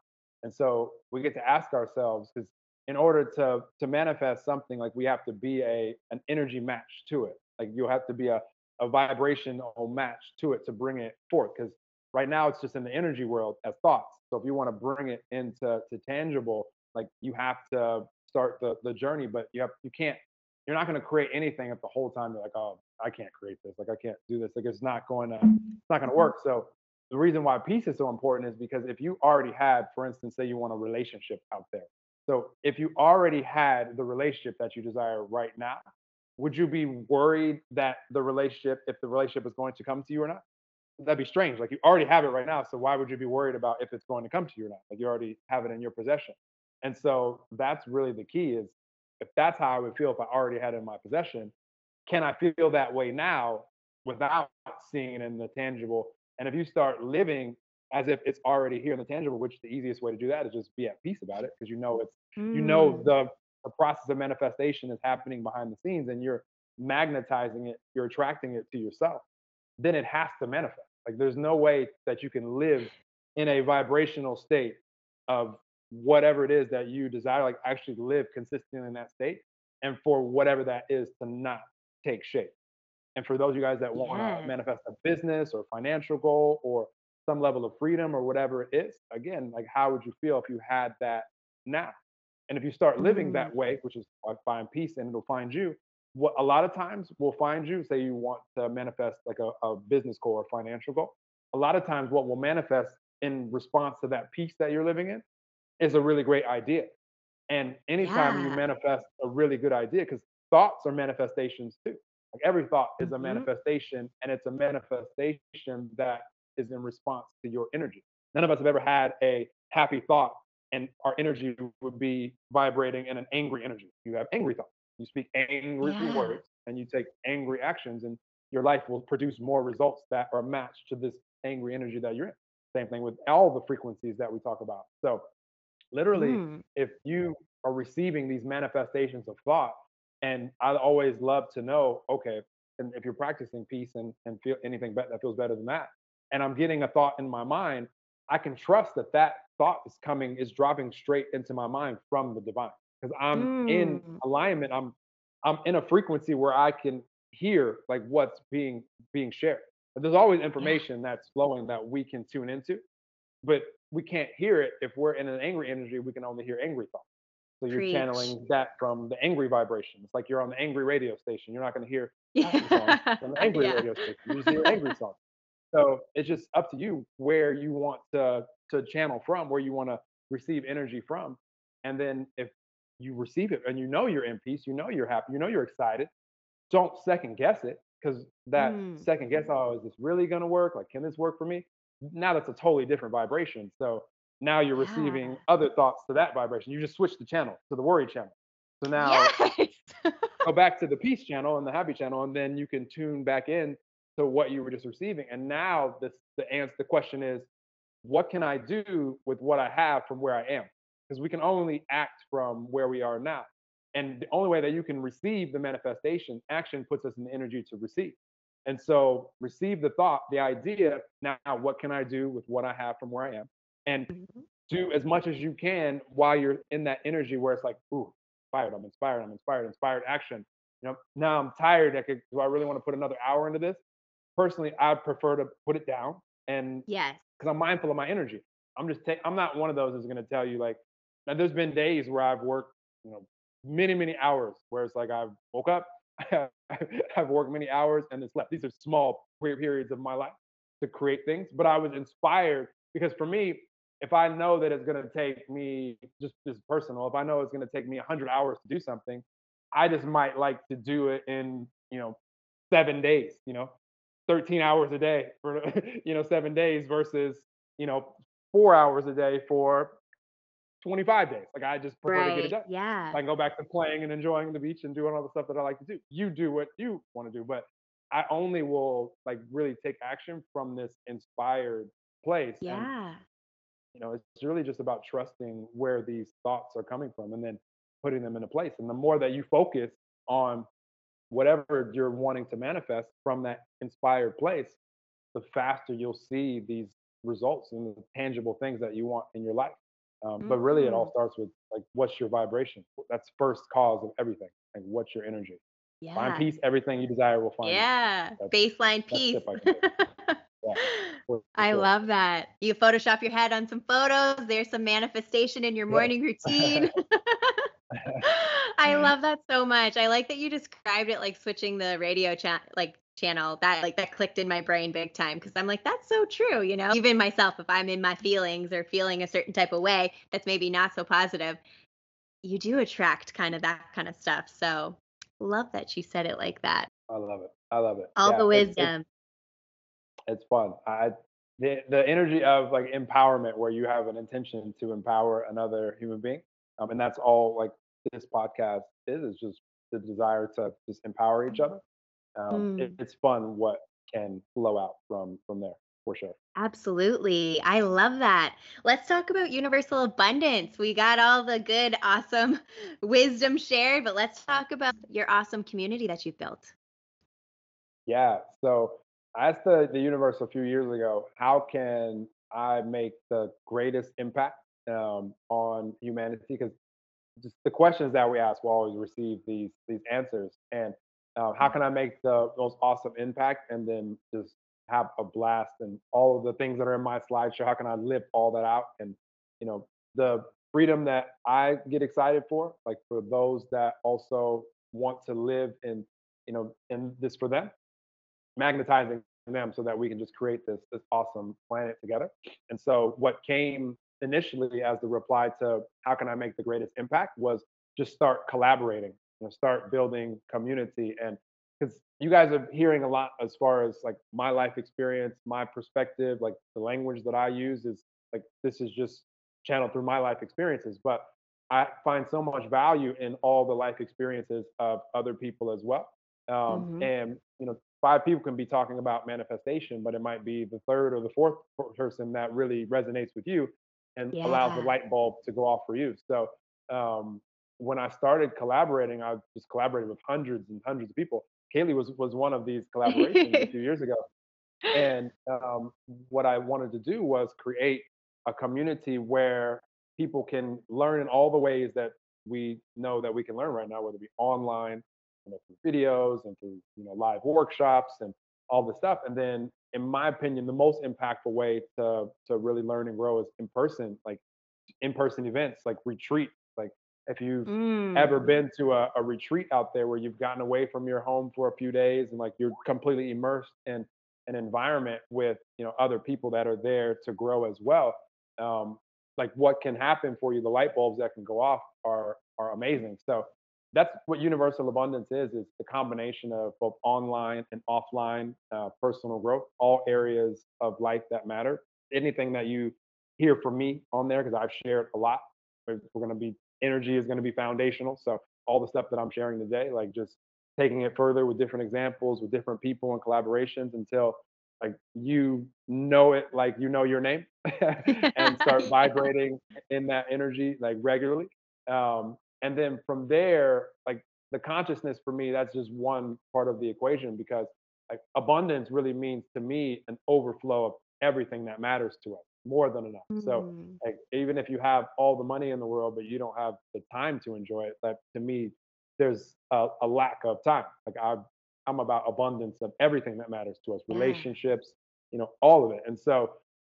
S2: And so we get to ask ourselves, because in order to to manifest something, like we have to be a an energy match to it. Like you'll have to be a, a vibrational match to it to bring it forth. Because right now it's just in the energy world as thoughts. So if you want to bring it into to tangible, like you have to start the the journey, but you have you can't you're not going to create anything if the whole time you're like, oh, I can't create this. Like I can't do this. Like it's not going to it's not going to mm-hmm. work. So the reason why peace is so important is because if you already had, for instance, say you want a relationship out there. So if you already had the relationship that you desire right now, would you be worried that the relationship, if the relationship is going to come to you or not? That'd be strange. Like you already have it right now. So why would you be worried about if it's going to come to you or not? Like you already have it in your possession. And so that's really the key is if that's how I would feel if I already had it in my possession, can I feel that way now without seeing it in the tangible? And if you start living as if it's already here in the tangible, which the easiest way to do that is just be at peace about it because you know it's mm. you know mm. the the process of manifestation is happening behind the scenes and you're magnetizing it, you're attracting it to yourself, then it has to manifest. Like there's no way that you can live in a vibrational state of whatever it is that you desire, like actually live consistently in that state, and for whatever that is to not take shape. And for those of you guys that want to manifest a business or financial goal or some level of freedom or whatever it is, again, like how would you feel if you had that now? And if you start living mm. that way, which is I find peace and it'll find you, what a lot of times will find you, say you want to manifest like a, a business goal or financial goal. A lot of times what will manifest in response to that peace that you're living in is a really great idea. And anytime yeah. you manifest a really good idea, because thoughts are manifestations too. Like every thought is a mm-hmm. manifestation, and it's a manifestation that is in response to your energy. None of us have ever had a happy thought and our energy would be vibrating in an angry energy. You have angry thoughts. You speak angry yeah. words and you take angry actions, and your life will produce more results that are matched to this angry energy that you're in. Same thing with all the frequencies that we talk about. So, literally, mm. if you are receiving these manifestations of thought, and I always love to know, okay, and if you're practicing peace and, and feel anything that feels better than that, and I'm getting a thought in my mind, I can trust that that thought is coming is dropping straight into my mind from the divine because I'm in
S1: Mm.
S2: alignment. I'm I'm in a frequency where I can hear like what's being being shared. But there's always
S1: Yeah.
S2: information that's flowing that we can tune into, but we can't hear it if we're in an angry energy. We can only hear angry thoughts. So you're
S1: Preach.
S2: channeling that from the angry vibration. It's like you're on the angry radio station. You're not going to hear *laughs*
S1: Yeah.
S2: from the angry
S1: Yeah.
S2: radio station. You just hear angry *laughs* songs. So it's just up to you where you want to to channel from, where you want to receive energy from, and then if you receive it and you know you're in peace, you know you're happy, you know you're excited, don't second guess it because that
S1: Mm.
S2: second guess, oh, is this really going to work? Like, can this work for me? Now that's a totally different vibration. So now you're receiving other thoughts to that vibration. You just switch the channel to the worry channel. So now
S1: Yes.
S2: go back to the peace channel and the happy channel, and then you can tune back in to what you were just receiving. And now this the answer the question is, what can I do with what I have from where I am? Because we can only act from where we are now. And the only way that you can receive the manifestation, action puts us in the energy to receive. And so receive the thought, the idea. Now, what can I do with what I have from where I am? And
S1: Mhm.
S2: do as much as you can while you're in that energy where it's like, ooh, inspired, I'm inspired, I'm inspired, inspired action. You know, now I'm tired. I could, do I really want to put another hour into this? Personally, I prefer to put it down and
S1: Yes.
S2: because I'm mindful of my energy. I'm just, ta- I'm not one of those that's going to tell you like, now there's been days where I've worked, you know, many, many hours where it's like I've woke up, *laughs* I've worked many hours and then slept. These are small periods of my life to create things, but I was inspired because for me, if I know that it's going to take me just just personal, if I know it's going to take me 100 hours to do something, I just might like to do it in, you know, 7 days, you know, 13 hours a day for, *laughs* you know, 7 days versus, you know, 4 hours a day for 25 days. Like I just prefer to get it done.
S1: Yeah.
S2: I can go back to playing and enjoying the beach and doing all the stuff that I like to do. You do what you want to do, but I only will like really take action from this inspired place. And
S1: Yeah.
S2: You know, it's really just about trusting where these thoughts are coming from and then putting them into place. And the more that you focus on whatever you're wanting to manifest from that inspired place, the faster you'll see these results and the tangible things that you want in your life. Um, but really, it all
S1: Mm.
S2: starts with like, what's your vibration? That's first cause of everything. Like, what's your energy?
S1: Yeah.
S2: Find peace. Everything you desire will find.
S1: Yeah. Baseline
S2: that's *laughs* I. Yeah, for- for
S1: I
S2: sure.
S1: love that. You Photoshop your head on some photos. There's some manifestation in your
S2: Yeah.
S1: morning routine. *laughs* *laughs* I love that so much. I like that you described it like switching the radio chat like channel. That like that clicked in my brain big time because I'm like that's so true, you know. Even myself if I'm in my feelings or feeling a certain type of way that's maybe not so positive, you do attract kind of that kind of stuff. So, love that you said it like that.
S2: I love it. I love it.
S1: All
S2: Yeah,
S1: the wisdom.
S2: It's fun. I the the energy of like empowerment where you have an intention to empower another human being. Um, and that's all like this podcast is, is just the desire to just empower each other. Um, it-
S1: Mm.
S2: it's fun what can flow out from from there for sure.
S1: Absolutely. I love that. Let's talk about universal abundance. We got all the good, awesome *laughs* wisdom shared, but let's talk about your awesome community that you've built.
S2: Yeah. So I asked the, the universe a few years ago, how can I make the greatest impact um, on humanity? Because just the questions that we ask will always receive these these answers. And um, how can I make the most awesome impact and then just have a blast and all of the things that are in my slideshow? How can I live all that out? And you know, the freedom that I get excited for, like for those that also want to live in, you know, in this for them, magnetizing them so that we can just create this this awesome planet together. And so what came initially as the reply to how can I make the greatest impact was just start collaborating, you know, start building community and because you guys are hearing a lot as far as like my life experience, my perspective, like the language that I use is like this is just channeled through my life experiences, but I find so much value in all the life experiences of other people as well. Um,
S1: Mhm.
S2: And you know, five people can be talking about manifestation, but it might be the third or the fourth person that really resonates with you and allows the light bulb to go off for you. So um, when I started collaborating, I just collaborated with hundreds and hundreds of people. Kaylee was was one of these collaborations a *laughs* few years ago. And um, what I wanted to do was create a community where people can learn in all the ways that we know that we can learn right now, whether it be online, you know, through videos and through you know live workshops and all this stuff. And then, in my opinion, the most impactful way to to really learn and grow is in person, like in person events, like retreat. Like if you've ever
S1: Mm.
S2: been to a, a retreat out there where you've gotten away from your home for a few days and like you're completely immersed in an environment with you know other people that are there to grow as well um, like what can happen for you the light bulbs that can go off are are amazing so that's what universal abundance is is the combination of both online and offline uh, personal growth all areas of life that matter. Anything that you hear from me on there because i've shared a lot we're, we're going to be energy is going to be foundational. So all the stuff that i'm sharing today like just taking it further with different examples with different people and collaborations until like you know it like you know your name *laughs* and start *laughs* vibrating in that energy like regularly. Um, and then from there like the consciousness for me that's just one part of the equation because like abundance really means to me an overflow of everything that matters to us more than enough so
S1: Mm.
S2: like even if you have all the money in the world but you don't have the time to enjoy it that to me there's a, a lack of time like i i'm about abundance of everything that matters to us
S1: Yeah.
S2: relationships you know all of it and so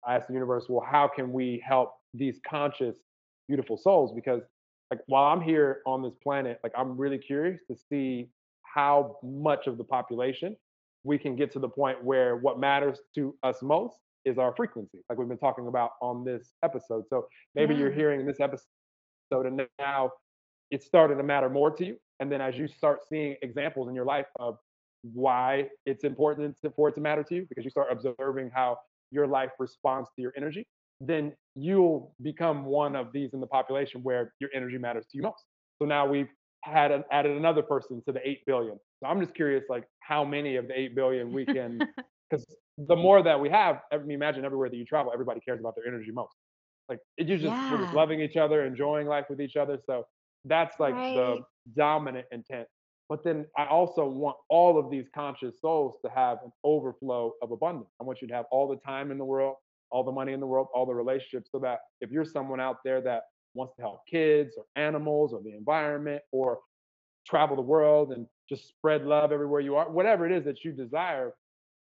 S2: i asked the universe well how can we help these conscious beautiful souls because like while i'm here on this planet like i'm really curious to see how much of the population we can get to the point where what matters to us most is our frequency like we've been talking about on this episode so maybe you're
S1: Yeah.
S2: hearing this episode and now it's starting to matter more to you and then as you start seeing examples in your life of why it's important to, for it to matter to you because you start observing how your life responds to your energy then you'll become one of these in the population where your energy matters to you most. So now we've had an, added another person to the 8 billion. So i'm just curious like how many of the 8 billion we can *laughs* because the more that we have I mean, imagine everywhere that you travel everybody cares about their energy most. Like it, you just we're just
S1: Yeah.
S2: loving each other enjoying life with each other so that's like the dominant intent. But then i also want all of these conscious souls to have an overflow of abundance. I want you to have all the time in the world all the money in the world all the relationships so that if you're someone out there that wants to help kids or animals or the environment or travel the world and just spread love everywhere you are whatever it is that you desire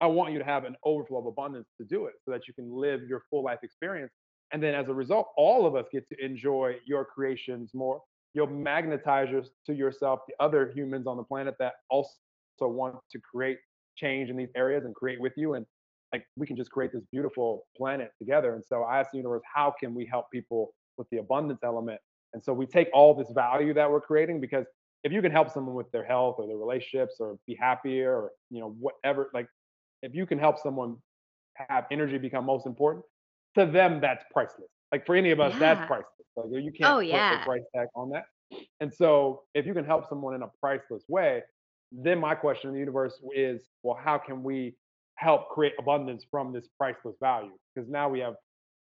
S2: I want you to have an overflow of abundance to do it so that you can live your full life experience. And then as a result, all of us get to enjoy your creations more. You'll magnetize your, to yourself the other humans on the planet that also want to create change in these areas and create with you. And like we can just create this beautiful planet together. And so I asked the universe, how can we help people with the abundance element? And so we take all this value that we're creating because if you can help someone with their health or their relationships or be happier or you know whatever like if you can help someone have energy become most important, to them that's priceless. Like for any of us, that's
S1: Yeah.
S2: priceless. Like you
S1: Oh,
S2: can't put
S1: yeah.
S2: a price tag on that. And so if you can help someone in a priceless way, then my question in the universe is, well, how can we help create abundance from this priceless value? Because now we have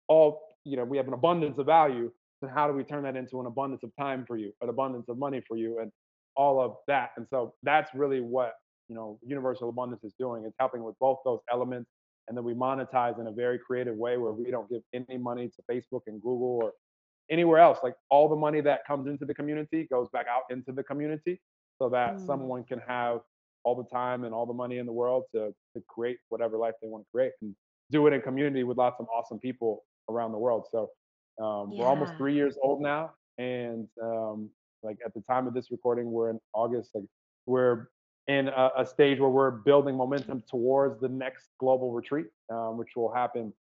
S2: all, you know, we have an abundance of value. So how do we turn that into an abundance of time for you, an abundance of money for you, and all of that? And so that's really what you know universal abundance is doing. It's helping with both those elements, and then we monetize in a very creative way where we don't give any money to Facebook and Google or anywhere else. Like all the money that comes into the community goes back out into the community, so that
S1: Mm.
S2: someone can have all the time and all the money in the world to to create whatever life they want to create and do it in community with lots of awesome people around the world. So um, we're almost three years old now, and um, like at the time of this recording, we're in August. Like we're in a, a stage where we're building momentum towards the next global retreat, um, which will happen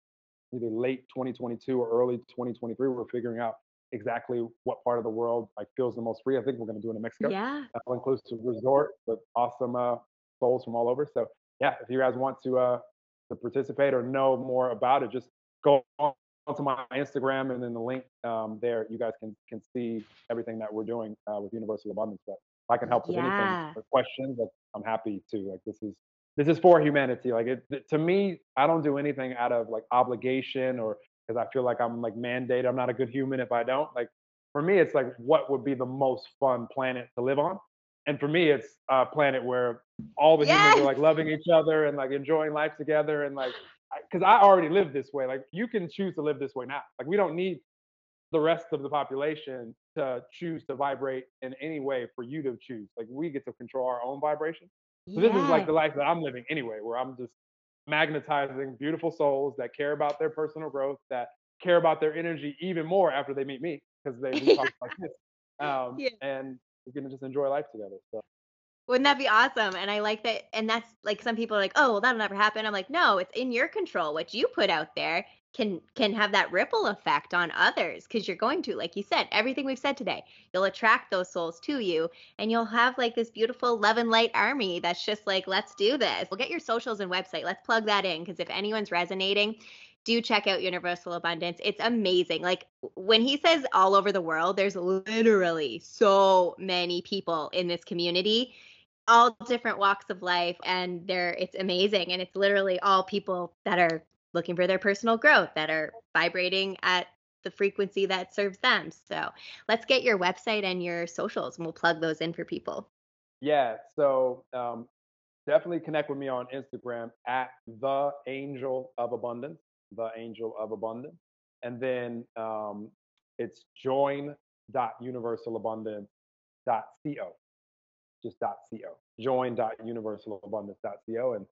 S2: either late 2022 or early 2023. We're figuring out exactly what part of the world like feels the most free. I think we're going to do it in Mexico
S1: Yeah.
S2: all inclusive resort with awesome uh, souls from all over. So yeah, if you guys want to uh, to participate or know more about it, just go on to my Instagram and then the link um, there. You guys can can see everything that we're doing uh, with Universal Abundance. But if I can help with anything or questions, like, I'm happy to. Like this is this is for humanity. Like it to me, I don't do anything out of like obligation or because I feel like I'm like mandated. I'm not a good human if I don't. Like for me, it's like what would be the most fun planet to live on. And for me, it's a planet where all the humans are like loving each other and like enjoying life together and like because I, I already live this way. Like you can choose to live this way now. Like we don't need the rest of the population to choose to vibrate in any way for you to choose. Like we get to control our own vibration. So this is like the life that I'm living anyway, where I'm just magnetizing beautiful souls that care about their personal growth, that care about their energy even more after they meet me because they we talk like this. Um, *laughs* yeah. And we're gonna just enjoy life together. So.
S1: Wouldn't that be awesome? And I like that. And that's like some people are like, oh, well, that'll never happen. I'm like, no, it's in your control. What you put out there can can have that ripple effect on others because you're going to like you said everything we've said today you'll attract those souls to you and you'll have like this beautiful love and light army that's just like let's do this. We'll get your socials and website let's plug that in because if anyone's resonating do check out universal abundance. It's amazing. Like when he says all over the world there's literally so many people in this community all different walks of life and they're it's amazing and it's literally all people that are looking for their personal growth that are vibrating at the frequency that serves them so let's get your website and your socials and we'll plug those in for people
S2: yeah so um, definitely connect with me on instagram at the angel of abundance the angel of abundance and then um, it's join.universalabundance.co just .co. Join.universalabundance.co, and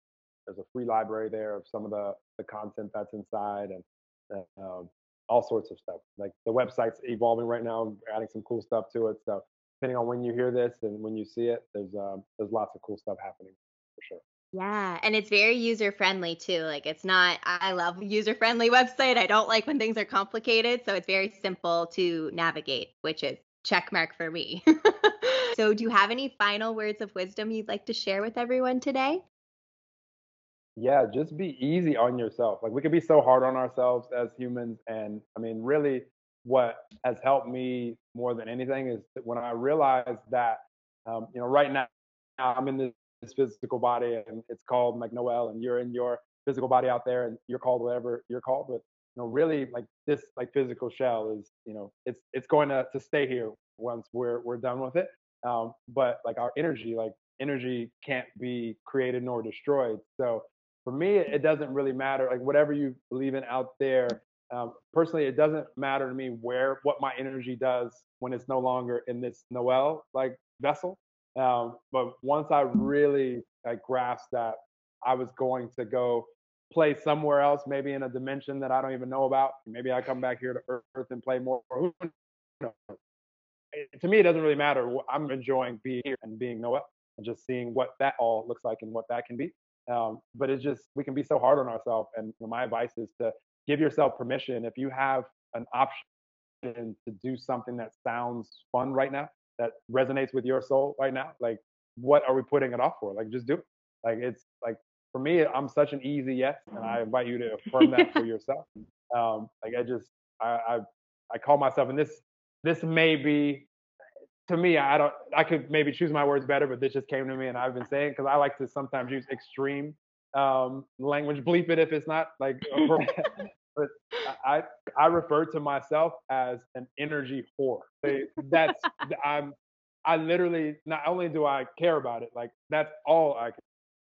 S2: there's a free library there of some of the the content that's inside and um, all sorts of stuff. Like the website's evolving right now, adding some cool stuff to it. So depending on when you hear this and when you see it, there's um, there's lots of cool stuff happening for sure.
S1: Yeah, and it's very user friendly too. Like it's not I love user friendly *laughs* website. I don't like when things are complicated, so it's very simple to navigate, which is check mark for me. *laughs* So, do you have any final words of wisdom you'd like to share with everyone today?
S2: Yeah, just be easy on yourself. Like, we can be so hard on ourselves as humans. And I mean, really, what has helped me more than anything is that when I realized that, um, you know, right now I'm in this, physical body and it's called like Noel, and you're in your physical body out there and you're called whatever you're called. But you know, really, like this, like physical shell is, you know, it's it's going to to stay here once we're we're done with it. Um, but like our energy, like energy can't be created nor destroyed. So for me, it doesn't really matter. Like whatever you believe in out there, um, personally, it doesn't matter to me where what my energy does when it's no longer in this Noel like vessel. Um, but once I really like grasped that I was going to go play somewhere else, maybe in a dimension that I don't even know about. Maybe I come back here to Earth and play more. Who knows? to me, it doesn't really matter. I'm enjoying being here and being Noel and just seeing what that all looks like and what that can be. Um, but it's just we can be so hard on ourselves. And you know, my advice is to give yourself permission. If you have an option to do something that sounds fun right now, that resonates with your soul right now, like what are we putting it off for? Like just do it. Like it's like for me, I'm such an easy yes, and I invite you to affirm that for *laughs* yourself. Um, like I just I, I I call myself, and this this may be to me, I don't. I could maybe choose my words better, but this just came to me, and I've been saying because I like to sometimes use extreme um, language. Bleep it if it's not like. *laughs* but I I refer to myself as an energy whore. That's I'm. I literally not only do I care about it, like that's all I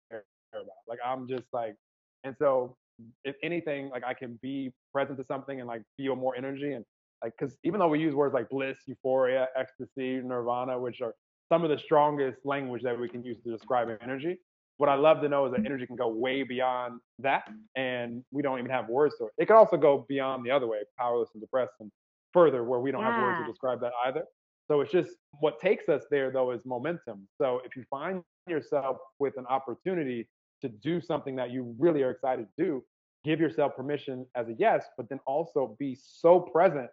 S2: care about. Like I'm just like, and so if anything, like I can be present to something and like feel more energy and like because even though we use words like bliss euphoria ecstasy nirvana which are some of the strongest language that we can use to describe energy what i love to know is that energy can go way beyond that and we don't even have words for it. It can also go beyond the other way powerless and depressed and further where we don't yeah. have words to describe that either. So it's just what takes us there though is momentum. So if you find yourself with an opportunity to do something that you really are excited to do give yourself permission as a yes, but then also be so present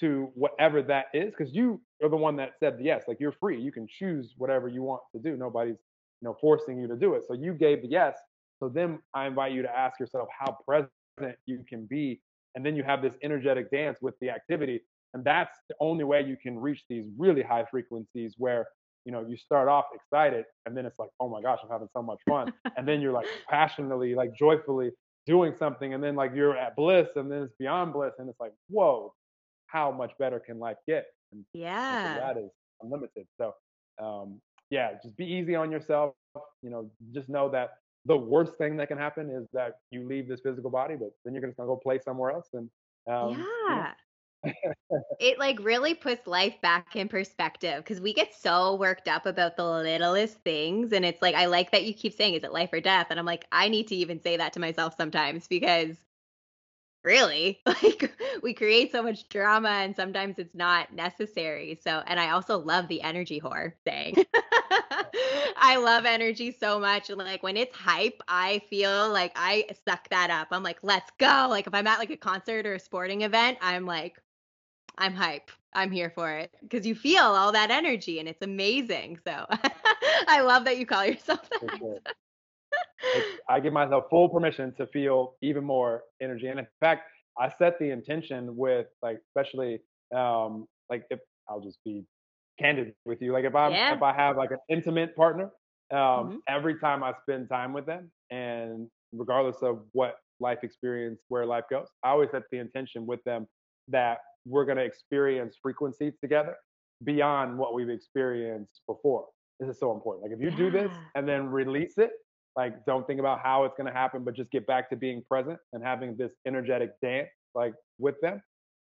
S2: to whatever that is because you are the one that said yes like you're free you can choose whatever you want to do nobody's you know forcing you to do it so you gave the yes so then i invite you to ask yourself how present you can be and then you have this energetic dance with the activity and that's the only way you can reach these really high frequencies where you know you start off excited and then it's like oh my gosh i'm having so much fun *laughs* and then you're like passionately like joyfully doing something and then like you're at bliss and then it's beyond bliss and it's like whoa how much better can life get? And,
S1: yeah.
S2: So that is unlimited. So um, yeah, just be easy on yourself. You know, just know that the worst thing that can happen is that you leave this physical body, but then you're just gonna go play somewhere else. And um,
S1: yeah. *laughs* it like really puts life back in perspective because we get so worked up about the littlest things and it's like i like that you keep saying is it life or death and i'm like i need to even say that to myself sometimes because really? *laughs* Like we create so much drama and sometimes it's not necessary. So and i also love the energy whore thing. *laughs* *laughs* I love energy so much. And like when it's hype i feel like i suck that up. I'm like let's go. Like if i'm at like a concert or a sporting event i'm like i'm hype. I'm here for it. Because you feel all that energy and it's amazing. So i love that you call yourself that
S2: I give myself full permission to feel even more energy. And in fact, I set the intention with like, especially um, like if I'll just be candid with you, like if I'm yeah. if I have like an intimate partner, um, mm-hmm. every time I spend time with them, and regardless of what life experience, where life goes, I always set the intention with them that we're going to experience frequency together beyond what we've experienced before. This is so important. Like if you yeah. do this and then release it, like don't think about how it's going to happen but just get back to being present and having this energetic dance like with them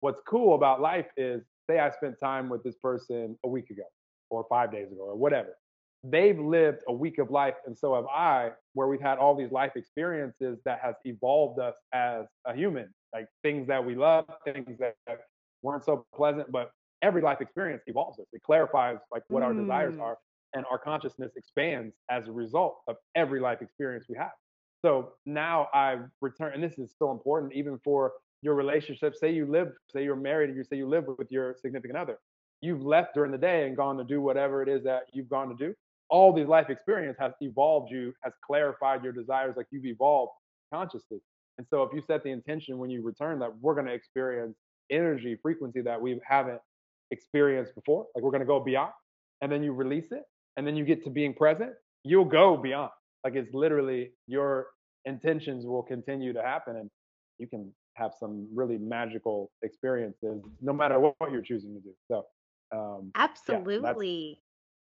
S2: what's cool about life is say i spent time with this person a week ago or five days ago or whatever they've lived a week of life and so have i where we've had all these life experiences that has evolved us as a human like things that we love things that weren't so pleasant but every life experience evolves us it clarifies like what mm. our desires mm. are and our consciousness expands as a result of every life experience we have. So now I return, and this is so important even for your relationship. Say you live, say you're married and you say you live with your significant other. You've left during the day and gone to do whatever it is that you've gone to do. All these life experience has evolved you, has clarified your desires, like you've evolved consciously. And so if you set the intention when you return that we're going to experience energy frequency that we haven't experienced before, like we're going to go beyond, and then you release it, and then you get to being present, you'll go beyond. Like it's literally your intentions will continue to happen and you can have some really magical experiences no matter what, what you're choosing to do. So um
S1: absolutely.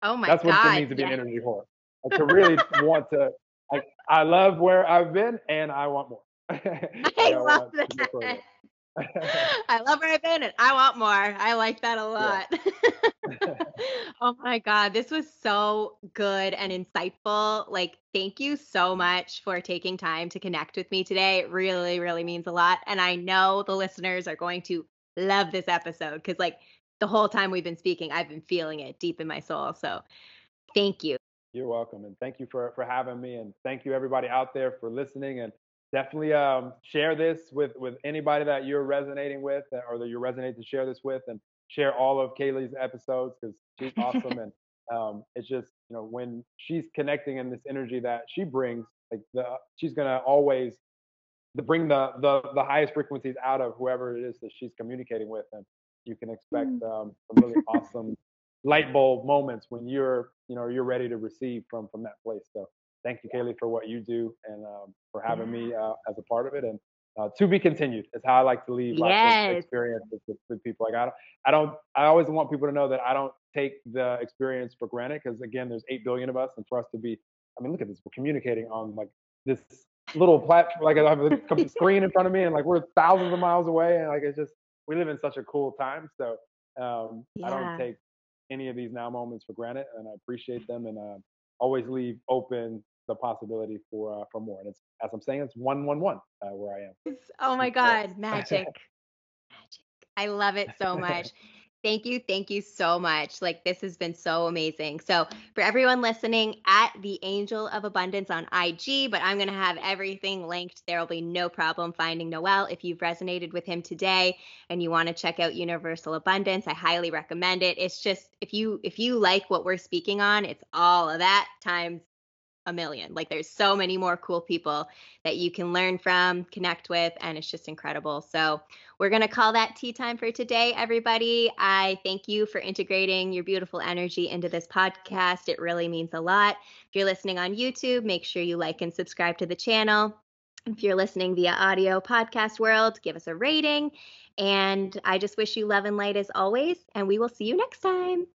S1: Yeah, oh my
S2: that's
S1: god.
S2: That's what it means to be an energy whore. Like to really *laughs* want to like I love where I've been and I want more. *laughs*
S1: I, I love that. *laughs* I love where I've been and I want more. I like that a lot. Yeah. *laughs* oh my God. This was so good and insightful. Like, thank you so much for taking time to connect with me today. It really, really means a lot. And I know the listeners are going to love this episode because, like, the whole time we've been speaking, I've been feeling it deep in my soul. So, thank you.
S2: You're welcome. And thank you for, for having me. And thank you, everybody out there, for listening. And definitely um, share this with with anybody that you're resonating with or that you resonate to share this with and share all of Kaylee's episodes because she's awesome and um, it's just you know when she's connecting in this energy that she brings like the she's gonna always the, bring the, the the highest frequencies out of whoever it is that she's communicating with and you can expect mm. um, some really awesome light bulb moments when you're you know you're ready to receive from from that place so thank you, Kaylee, for what you do and um, for having me uh, as a part of it. And uh, to be continued is how I like to leave
S1: yes.
S2: experiences with, with, people. Like I don't, I don't, I always want people to know that I don't take the experience for granted because again, there's eight billion of us, and for us to be, I mean, look at this, we're communicating on like this little platform. Like I have a screen in front of me, and like we're thousands of miles away, and like it's just we live in such a cool time. So um, yeah. I don't take any of these now moments for granted, and I appreciate them, and uh, always leave open the possibility for uh, for more. And it's as I'm saying, it's one one one uh, where I am.
S1: Oh my *laughs* God, *laughs* magic, magic! I love it so much. Thank you. Thank you so much. Like, this has been so amazing. So, for everyone listening, at the Angel of Abundance on IG, but I'm going to have everything linked. There will be no problem finding Noel. If you've resonated with him today and you want to check out Universal Abundance, I highly recommend it. It's just, if you, if you like what we're speaking on, it's all of that times a million. Like there's so many more cool people that you can learn from, connect with, and it's just incredible. So we're going to call that tea time for today, everybody. I thank you for integrating your beautiful energy into this podcast. It really means a lot. If you're listening on YouTube, make sure you like and subscribe to the channel. If you're listening via audio podcast world, give us a rating. And I just wish you love and light as always. And we will see you next time.